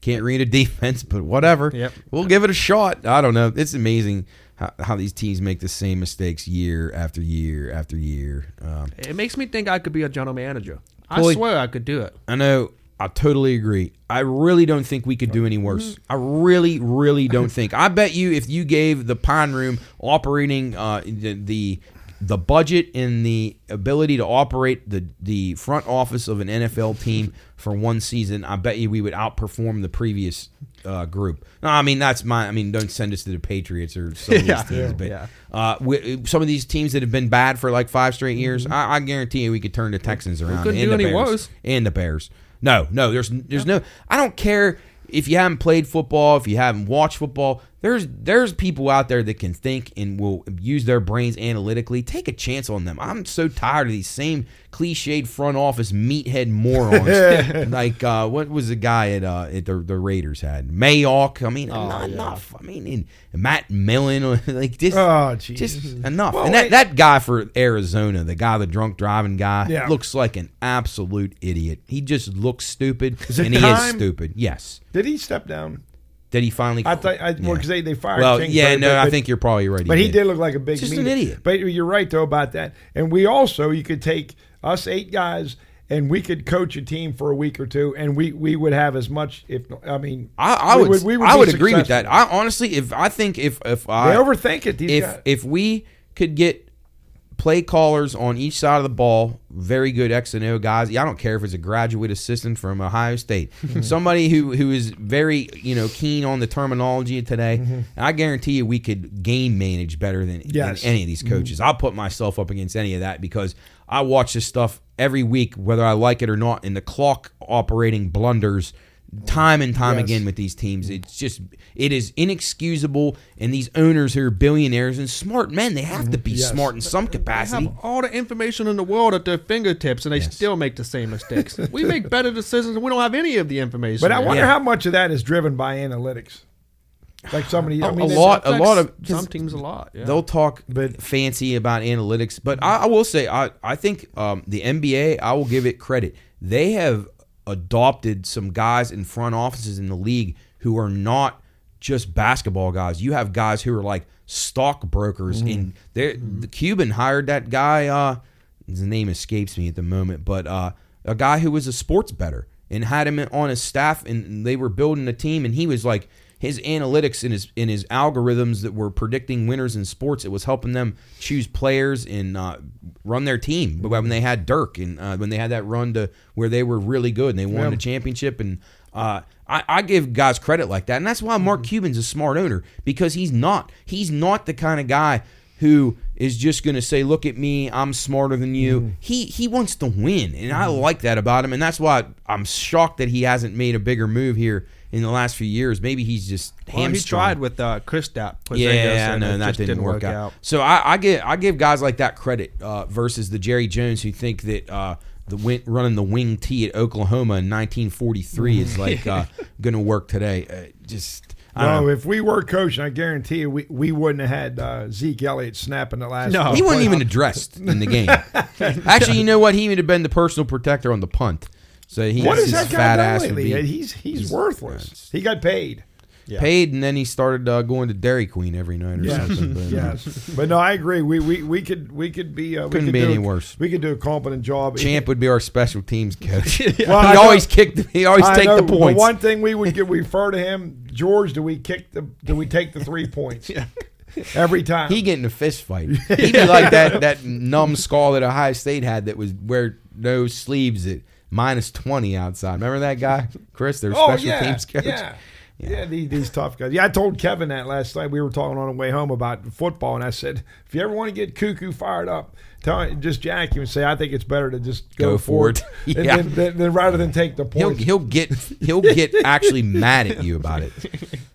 Can't read a *laughs* defense, but whatever. Yep. We'll give it a shot. I don't know. It's amazing how, how these teams make the same mistakes year after year after year. Um, It makes me think I could be a general manager. I swear I could do it. I know. I totally agree. I really don't think we could do any worse. I really, really don't think. I bet you if you gave the Pine Room operating uh, the, the the budget and the ability to operate the the front office of an NFL team for one season, I bet you we would outperform the previous uh, group. No, I mean that's my. I mean, don't send us to the Patriots or some of *laughs* these Yeah. teams, but Yeah. uh, we, some of these teams that have been bad for like five straight years, I, I guarantee you we could turn the Texans around. and the Bears. And the Bears. No, no, there's there's no. I don't care if you haven't played football, if you haven't watched football. There's there's people out there that can think and will use their brains analytically. Take a chance on them. I'm so tired of these same cliched front office meathead morons. *laughs* like uh, what was the guy at uh, at the, the Raiders had Mayock. I mean, not enough. I mean, Matt Millen. *laughs* Like this. Oh. Just enough. Well, and that, that guy for Arizona, the guy, the drunk driving guy, Yeah. looks like an absolute idiot. He just looks stupid, and he is stupid. Yes. Did he step down? Did he finally? I thought I, well, Yeah. because they, they fired. Well, Kingsbury, yeah, no, but- I think you're probably right. But he did look like a big Just an idiot. But you're right though about that. And we also you could take us eight guys and we could coach a team for a week or two, and we, we would have as much. If I mean, I, I we would, we I be would agree with that. I honestly, if I think if if They I overthink it. These if guys. if we could get play callers on each side of the ball, very good X and O guys. I don't care if it's a graduate assistant from Ohio State, mm-hmm. somebody who who is very you know keen on the terminology of today. Mm-hmm. I guarantee you, we could game manage better than, than any of these mm-hmm. coaches. I'll put myself up against any of that because I watch this stuff every week, whether I like it or not. And the clock operating blunders time and time Yes. again with these teams. It's just it is inexcusable. And these owners who are billionaires and smart men, they have to be Yes. smart in some capacity. They capacity. have all the information in the world at their fingertips, and they Yes. still make the same mistakes. *laughs* we make better decisions, and we don't have any of the information. But I wonder Yeah. how much of that is driven by analytics. Like somebody, I A- mean, a lot- a lot of- some teams a lot. Yeah. They'll talk But- fancy about analytics, but I, I will say I I think um, the NBA I will give it credit. They have adopted some guys in front offices in the league who are not just basketball guys. You have guys who are like stockbrokers. In there, the Cuban hired that guy. Uh, his name escapes me at the moment, but uh, a guy who was a sports better and had him on his staff, and they were building a team, and he was like his analytics and his in his algorithms that were predicting winners in sports. It was helping them choose players and uh, run their team. But when they had Dirk and uh, when they had that run to where they were really good and they won Yeah. the championship, and uh, I, I give guys credit like that, and that's why Mark Cuban's a smart owner because he's not he's not the kind of guy who is just going to say, "Look at me, I'm smarter than you." He he wants to win, and I like that about him, and that's why I'm shocked that he hasn't made a bigger move here in the last few years. Maybe he's just well, he tried with uh, Kristaps. Porzingis, Yeah, and no, it and that just didn't, work, out. So I, I give I give guys like that credit uh, versus the Jerry Jones who think that uh, the win, running the wing T at Oklahoma in 1943 is *laughs* like uh, going to work today. Uh, just I don't Well, know. if we were coaching, I guarantee you, we, we wouldn't have had uh, Zeke Elliott snapping the last. No. he wasn't even addressed in the *laughs* game. Actually, you know what? He would have been the personal protector on the punt. So he What his has that guy fat done ass would lately? be He's, he's he's- worthless. He got paid. paid, and then he started uh, going to Dairy Queen every night or Yes, something. But, *laughs* uh, yes. But no, I agree. We we, we could we could be uh, we Couldn't could be any a- worse. We could do a competent job. *laughs* Champ would be our special teams *laughs* coach. Well, I he know- always kicked. He always I take know, the but points. one thing we would get, we refer to him, George. Do we kick the? Do we take the three points? Every time. He get in a fist fight. He'd be like that that numb skull that Ohio State had that was wear no sleeves at minus twenty outside. Remember that guy, Chris? Their oh special yeah, teams coach. yeah. Yeah, these, these tough guys. Yeah, I told Kevin that last night. We were talking on the way home about football, and I said, if you ever want to get cuckoo fired up, tell him, just jack him and say, I think it's better to just go, Go for it, *laughs* Yeah. then, then, then rather than take the He'll he'll get he'll get *laughs* actually mad at you about it.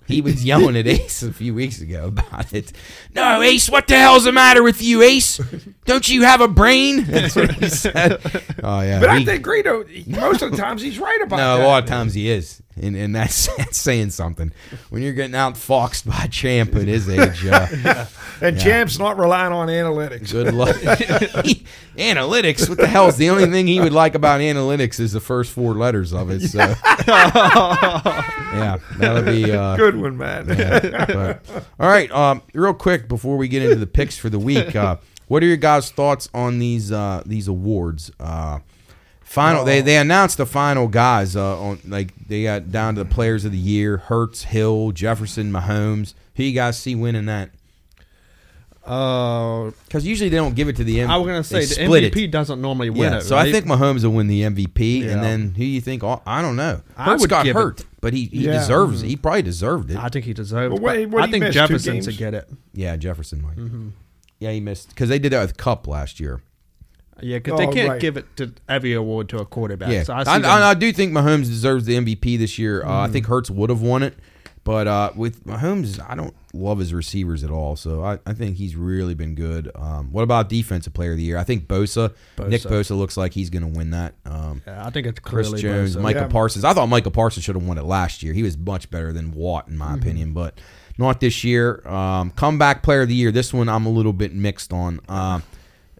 He was *laughs* yelling at Ace a few weeks ago about it. No, Ace, what the hell's the matter with you, Ace? Don't you have a brain? *laughs* That's what he said. Oh yeah. but I he- think Greedo, most of the times he's right about No, that. a lot of times he is, and and that's, *laughs* that's saying something. When you're getting outfoxed by Champ at his age, uh, And Champ's not relying on analytics. good luck. analytics, what the hell is the only thing he would like about analytics is the first four letters of it. So, yeah, that'll be uh, Good one, man. yeah, *laughs* but- all right, um, real quick before we get into the picks for the week, uh, what are your guys' thoughts on these uh, these awards? Uh, final, they they announced the final guys uh, on like they got down to the players of the year: Hurts, Hill, Jefferson, Mahomes. Who you guys see winning that? Uh, Because usually they don't give it to the MVP. I was gonna say the MVP It. doesn't normally win Yeah, it. so I think Mahomes will win the MVP, Yeah. and then who you think? I don't know. I Hurts would got give it- hurt, but he, he Yeah. deserves it. He probably deserved it. I think he deserves. But what- it. what I think Jefferson games? to get it. Yeah, Jefferson might. Mm-hmm. Yeah, he missed because they did that with Kupp last year. Yeah, because they Oh, can't right. give it to every award to a quarterback. Yeah, so I, I, I, Mm-hmm. I do think Mahomes deserves the MVP this year. Uh, I think Hertz would have won it, but uh, with Mahomes, I don't love his receivers at all. So I, I think he's really been good. Um, what about defensive player of the year? I think Bosa, Nick Bosa. Bosa looks like he's going to win that. Um, yeah, I think it's Chris clearly Jones, Bosa. Michael Yeah. Parsons. I thought Michael Parsons should have won it last year. He was much better than Watt, in my Mm-hmm. opinion, but not this year. Um, comeback player of the year. This one I'm a little bit mixed on. Uh,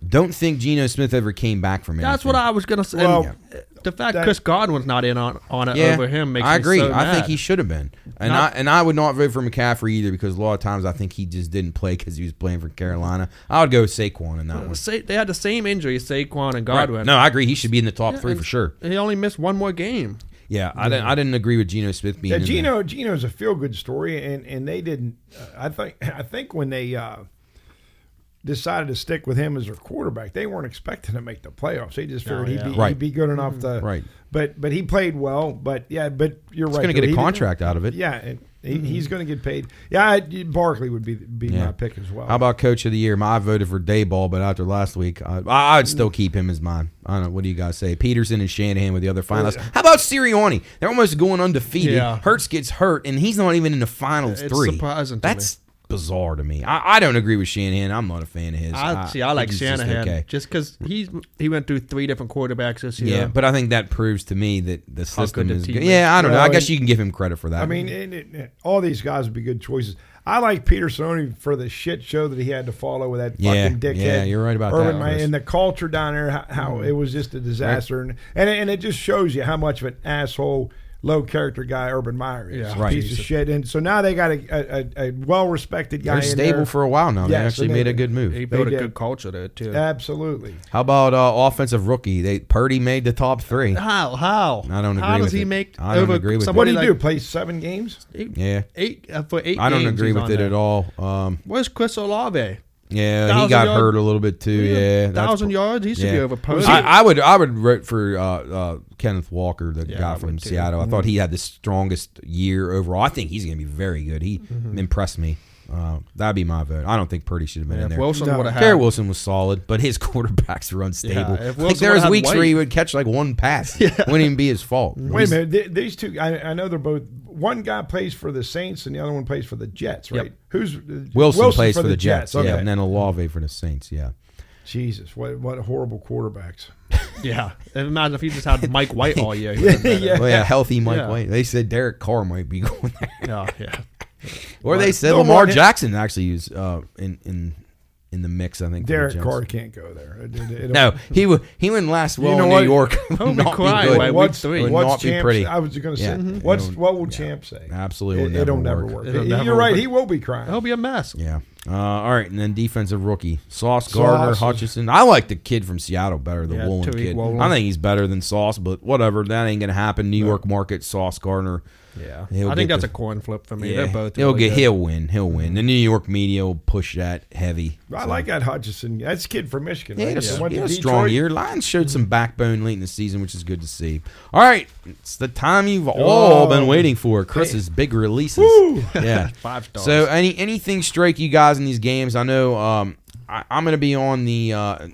don't think Geno Smith ever came back from it. That's what I was gonna say. Well, And the fact that- Chris Godwin's not in on, on it Yeah, over him makes I me agree. so I think he should have been, and Not- I and I would not vote for McCaffrey either because a lot of times I think he just didn't play because he was playing for Carolina. I would go with Saquon in that one. Sa- they had the same injury, Saquon and Right. Godwin. No, I agree. He should be in the top Yeah, three for sure. He only missed one more game. Yeah, I didn't. I didn't agree with Geno Smith being Yeah, in there. Geno Geno's a feel good story, and and they didn't. Uh, I think *laughs* I think when they uh, decided to stick with him as their quarterback, they weren't expecting to make the playoffs. They just figured Oh, he'd be Right. he'd be good enough to mm-hmm. Right. But but he played well. But yeah, but you're right. He's right. going to get a contract out of it. Yeah, and, He, He's mm-hmm. going to get paid. Yeah, I, Barkley would be be Yeah. my pick as well. How about coach of the year? I voted for Daboll, but after last week, I, I- I'd still mm. keep him as mine. I don't know. What do you guys say? Pederson and Shanahan with the other oh, finalists. How about Sirianni? They're almost going undefeated. Yeah. Hurts gets hurt, and he's not even in the finals It's three. surprising to That's bizarre to me. I, I don't agree with Shanahan. I'm not a fan of his. I see. I like think just Shanahan okay. just because he's he went through three different quarterbacks this year. Yeah, but I think that proves to me that the system good is team good. Yeah, I don't know. I guess you can give him credit for that. I mean, and it, it- all these guys would be good choices. I like Pederson only for the shit show that he had to follow with that Yeah, fucking dickhead. yeah, you're right about Urban that, Meyer, and the culture down there, how, how mm. it was just a disaster, and and it, and it just shows you how much of an asshole, low character guy Urban Meyer is. Yeah. Right. piece of shit. And so now they got a a, a, a well respected guy. they're in stable there. for a while now. they Yes, actually and made a good move. he built a did. good culture there too. Absolutely. How about uh, offensive rookie? They Purdy made the top three. How how I don't agree. How does with he it. make I don't agree with. What do you like do? Play seven games? Eight, Yeah, eight uh, for eight. I don't games agree with it there. at all. Um, Where's Chris Olave? Yeah, he got yard- hurt a little bit too. Yeah, that's- thousand yards. He should be yeah. over Purdy. I, I would I would root for uh, uh, Kenneth Walker, the Yeah, guy from would too. Seattle. I thought he had the strongest year overall. I think he's going to be very good. He Mm-hmm. impressed me. Uh, that'd be my vote. I don't think Purdy should have been Yeah, in there. Wilson No. would have Garrett. Wilson was solid, but his *laughs* quarterbacks were unstable. Yeah, if like there was would've weeks where he would catch like one pass. *laughs* Wouldn't even be his fault. Wait a minute. Th- these two, I, I know they're both. One guy plays for the Saints and the other one plays for the Jets, right? Yep. Who's Wilson Wilson's plays for, the Jets, Okay. yeah, and then Olave for the Saints, yeah. Jesus, what what horrible quarterbacks. *laughs* Yeah, And imagine if he just had Mike White all year. he Yeah. Well, yeah, healthy Mike Yeah. White. They said Derek Carr might be going there, Yeah, yeah. Or they said No Lamar more hit- Jackson actually used uh, in in in the mix. I think for the Derek Jets. Carr can't go there. It- it- it'll- *laughs* No, he would he wouldn't last well know in what? New York. *laughs* It He'll would be not crying good. by week what's three. It would what's not be champ? pretty. I was going to say, Yeah. Mhm. what's It'll- what will yeah. champ say? Absolutely, It, would it'll never never work. work. It'll You're never right. work. He will be crying. He'll be a mess. Yeah. Uh, all right, and then defensive rookie Sauce Gardner Sauce. Hutchison. I like the kid from Seattle better, the Yeah, Woolen Tariq kid. Woolen. I think he's better than Sauce, but whatever. That ain't gonna happen. New York market, Sauce Gardner. Yeah, I think that's the- a coin flip for me. Yeah, They're both. he'll really get. good. He'll win. He'll win. The New York media will push that heavy. I So- like that Hutchison. That's a kid from Michigan. Yeah, right? he had a, That went he had a strong year. Lions showed some backbone late in the season, which is good to see. All right, it's the time you've all Oh. been waiting for. Chris's big releases. Woo. Yeah, *laughs* Five stars. So any anything strike you guys in these games? I know um, I, I'm going to be on the uh,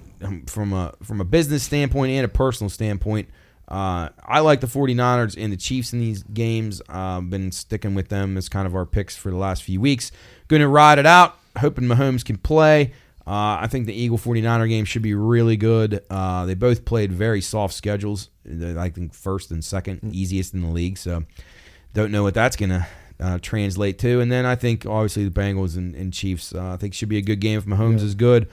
from a from a business standpoint and a personal standpoint. Uh, I like the 49ers and the Chiefs in these games. Uh, been sticking with them as kind of our picks for the last few weeks. Going to ride it out, hoping Mahomes can play. Uh, I think the Eagle 49er game should be really good. Uh, they both played very soft schedules. I think first and second, easiest in the league. So don't know what that's going to uh, translate to. And then I think obviously the Bengals and, and Chiefs. Uh, I think should be a good game if Mahomes is good.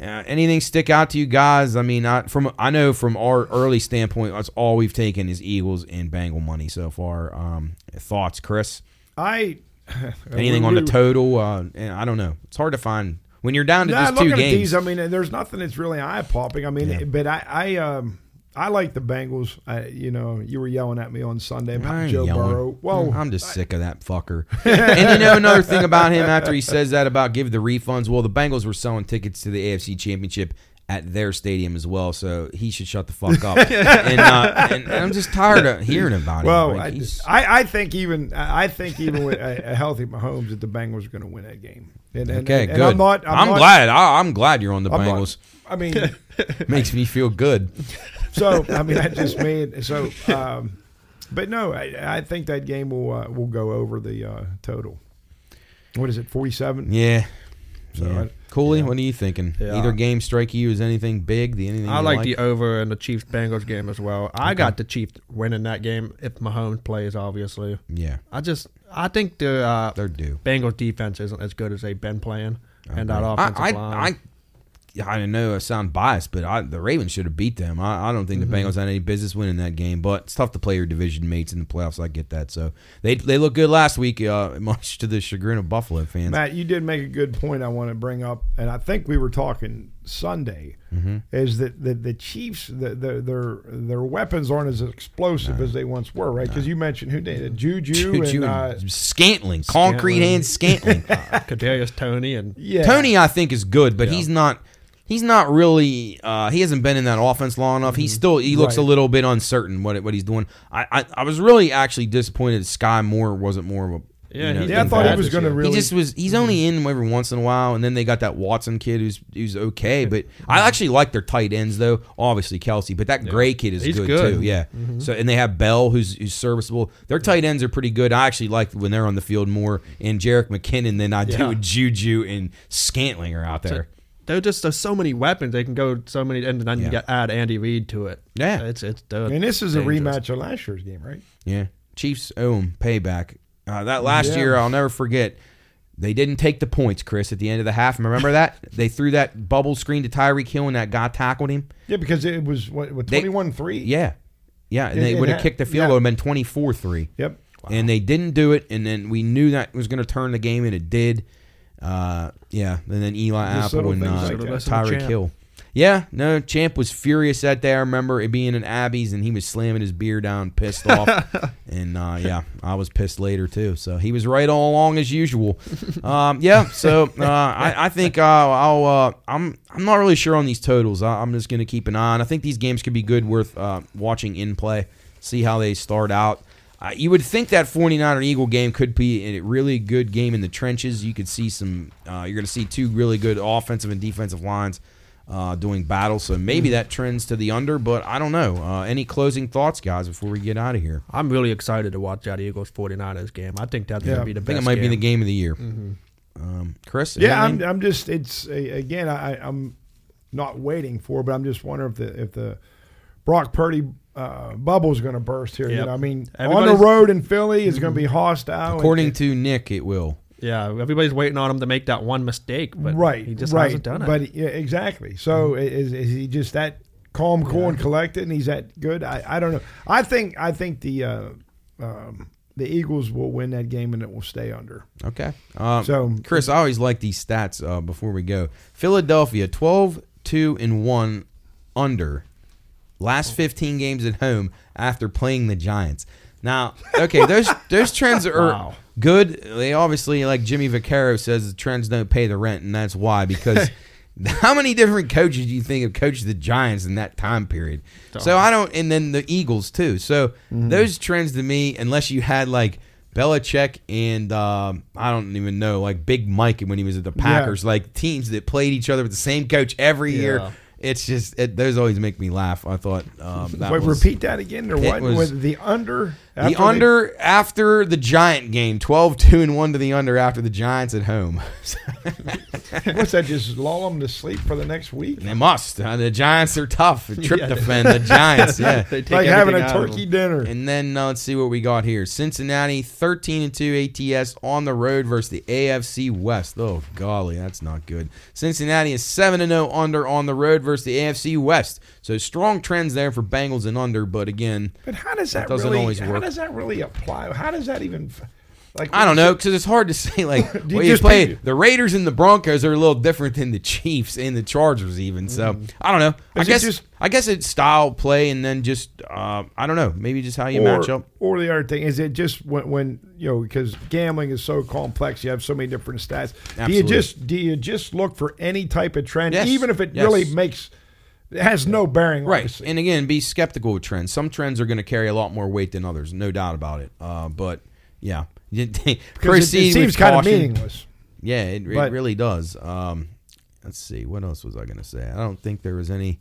Uh, anything stick out to you guys? I mean, I, from I know from our early standpoint, that's all we've taken is Eagles and Bengal money so far. Um, thoughts, Chris? I *laughs* Anything on the total? Uh, I don't know. It's hard to find when you're down to Nah, just two games. these, I mean, there's nothing that's really eye popping. I mean, Yeah. but I, I, um, I like the Bengals. I, you know, you were yelling at me on Sunday I about Joe yelling. Burrow. Well, I'm just sick of that fucker. *laughs* and you know another thing about him after he says that about give the refunds. Well, the Bengals were selling tickets to the AFC Championship at their stadium as well, so he should shut the fuck up. *laughs* and, uh, and, and I'm just tired of hearing about it. well. I, Like, I, I think even I I think even with a, a healthy Mahomes, that the Bengals are going to win that game. And, okay, good. I'm not. I'm, not- glad. I, I'm glad you're on the I'm not- Bengals. I mean, *laughs* Makes me feel good. So I mean, I just made so. Um, but no, I, I think that game will uh, will go over the uh, total. What is it? Forty seven. Yeah. So yeah. I- Cooley, what are you thinking? Yeah. Either game strike you as anything big? The anything I you like, the over and the Chiefs Bengals game as well. I got the Chiefs winning that game if Mahomes plays. Obviously, yeah. I just I think the uh, They're due. Bengals defense isn't as good as they've been playing, and that I, offensive I, line. I, I know I sound biased, but I, the Ravens should have beat them. I, I don't think Mm-hmm. the Bengals had any business winning that game, but it's tough to play your division mates in the playoffs. I get that. So they they look good last week, uh, *laughs* much to the chagrin of Buffalo fans. Matt, you did make a good point. I want to bring up, and I think we were talking Sunday, Mm-hmm. is that the, the Chiefs, the, the, their their weapons aren't as explosive as they once were, right? Because you mentioned who did it, Juju, Juju and uh, Scantling, concrete Scantling. hands Scantling. uh, *laughs* Kadarius Toney and yeah, Toney, I think, is good, but Yeah. he's not. He's not really. Uh, he hasn't been in that offense long enough. He's still. He looks a Mm-hmm. Little bit uncertain what what he's doing. I, I I was really actually disappointed. Sky Moore wasn't more of a Yeah, you know, he's Yeah, I thought he was going to really. He just was. He's only in every once in a while, and then they got that Watson kid who's who's okay. But I actually like their tight ends though. Obviously Kelce, but that Gray kid is good, good. too. Yeah. So and they have Bell who's who's serviceable. Their tight ends are pretty good. I actually like when they're on the field more and Jerick McKinnon than I do Yeah. with Juju and Scantling are out there. They're just there's so many weapons they can go so many and then Yeah. you get add Andy Reid to it. Yeah. it's it's. I Uh, mean, this is a rematch of last year's game, right? Yeah. Chiefs owe 'em payback. Uh, that last Yeah. year, I'll never forget. They didn't take the points, Chris, at the end of the half. Remember that? *laughs* they threw that bubble screen to Tyreek Hill and that guy tackled him. Yeah, because it was what, what 21 3? Yeah. Yeah. And It- they would have kicked the field yeah. goal and been 24 3. Yep. And they didn't do it. And then we knew that was going to turn the game, and it did. Uh, yeah. And then Eli Just Apple and uh, like that. Listen to Tyreek Hill. Yeah, no, Champ was furious that day. I remember it being in Abby's, and he was slamming his beer down, pissed off. *laughs* and uh, yeah, I was pissed later too. So he was right all along as usual. Um, yeah, so uh, I, I think uh, I'll. Uh, I'm. I'm not really sure on these totals. I, I'm just going to keep an eye on. I think these games could be good, worth uh, watching in play. See how they start out. Uh, you would think that 49er Eagle game could be a really good game in the trenches. You could see some. Uh, you're going to see two really good offensive and defensive lines uh, doing battle. So maybe that trends to the under, but I don't know. Uh, any closing thoughts, guys, before we get out of here? I'm really excited to watch that Eagles 49ers game. I think that's Yeah. gonna be the I think it might be the game. game of the year. Um, Chris, Yeah, I'm, anything? I'm just it's again I, I'm not waiting for, but I'm just wondering if the if the Brock Purdy uh, bubble is going to burst here. You know, I mean, on the road in Philly is going to be hostile. according and, to Nick, it will. Yeah, everybody's waiting on him to make that one mistake, but right, he just right, hasn't done it. But yeah, exactly. So is, is he just that calm, cool, and collected, and he's that good? I, I don't know. I think I think the uh, um, the Eagles will win that game and it will stay under. Okay. Um, So- Chris, I always like these stats uh, before we go. Philadelphia, 12, 2, and 1 under. Last 15 games at home after playing the Giants. Now, okay, those those trends are Wow. good. They obviously, like Jimmy Vaccaro says, the trends don't pay the rent, and that's why. Because *laughs* how many different coaches do you think have coached the Giants in that time period? So I don't, and then the Eagles too. So those trends to me, unless you had like Belichick and um, I don't even know, like Big Mike when he was at the Packers, like teams that played each other with the same coach every Yeah. It's just it, those always make me laugh. I thought um, that Wait, was, repeat that again, or what? was- With the under, the after they- under after the Giant game, 12-2 and one to the under after the Giants at home. *laughs* What's that? Just lull them to sleep for the next week? they must. Uh, the Giants are tough. *laughs* Tryptophan, Yeah. Defend the Giants. *laughs* Yeah. They take Like having a everything out of turkey dinner. And then uh, let's see what we got here. Cincinnati 13 and 2 ATS on the road versus the AFC West. Oh golly, that's not good. Cincinnati is 7 and 0 under on the road versus the AFC West. So strong trends there for Bengals and under, but again, But how does that, That doesn't really? always How does that really apply? How does that even? Like I don't know because it's hard to *laughs* say. Like, *laughs* you well, you just play pick- the Raiders and the Broncos are a little different than the Chiefs and the Chargers, even. So I don't know. I Mm. Is it guess just- I guess it's style play, and then just uh, I don't know. Maybe just how you match up. or the other thing is it just when, when you know because gambling is so complex, you have so many different stats. Do you just do you just look for any type of trend, Yes. even if it Yes. really makes it has no bearing, Right. And again, be skeptical of trends. Some trends are going to carry a lot more weight than others, no doubt about it. Uh, but yeah, *laughs* it, it seems kind of meaningless. Yeah, it, it really does. Um, let's see, what else was I going to say? I don't think there was any.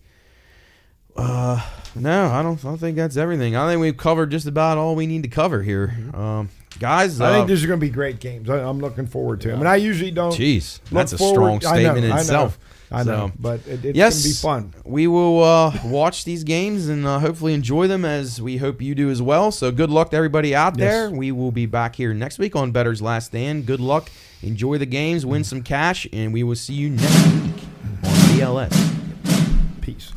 Uh, no, I don't. I don't think that's everything. I think we've covered just about all we need to cover here, um, guys. Mm-hmm. I uh, think these are going to be great games. I, I'm looking forward to. them. I mean, I usually don't. Jeez, that's a forward- strong I know, statement in itself. I know, So- but it, it's yes, to be fun. We will uh, watch these games and uh, hopefully enjoy them as we hope you do as well. So good luck to everybody out Yes. there. We will be back here next week on Bettor's Last Stand. Good luck, enjoy the games, win some cash, and we will see you next week on BLS. Peace.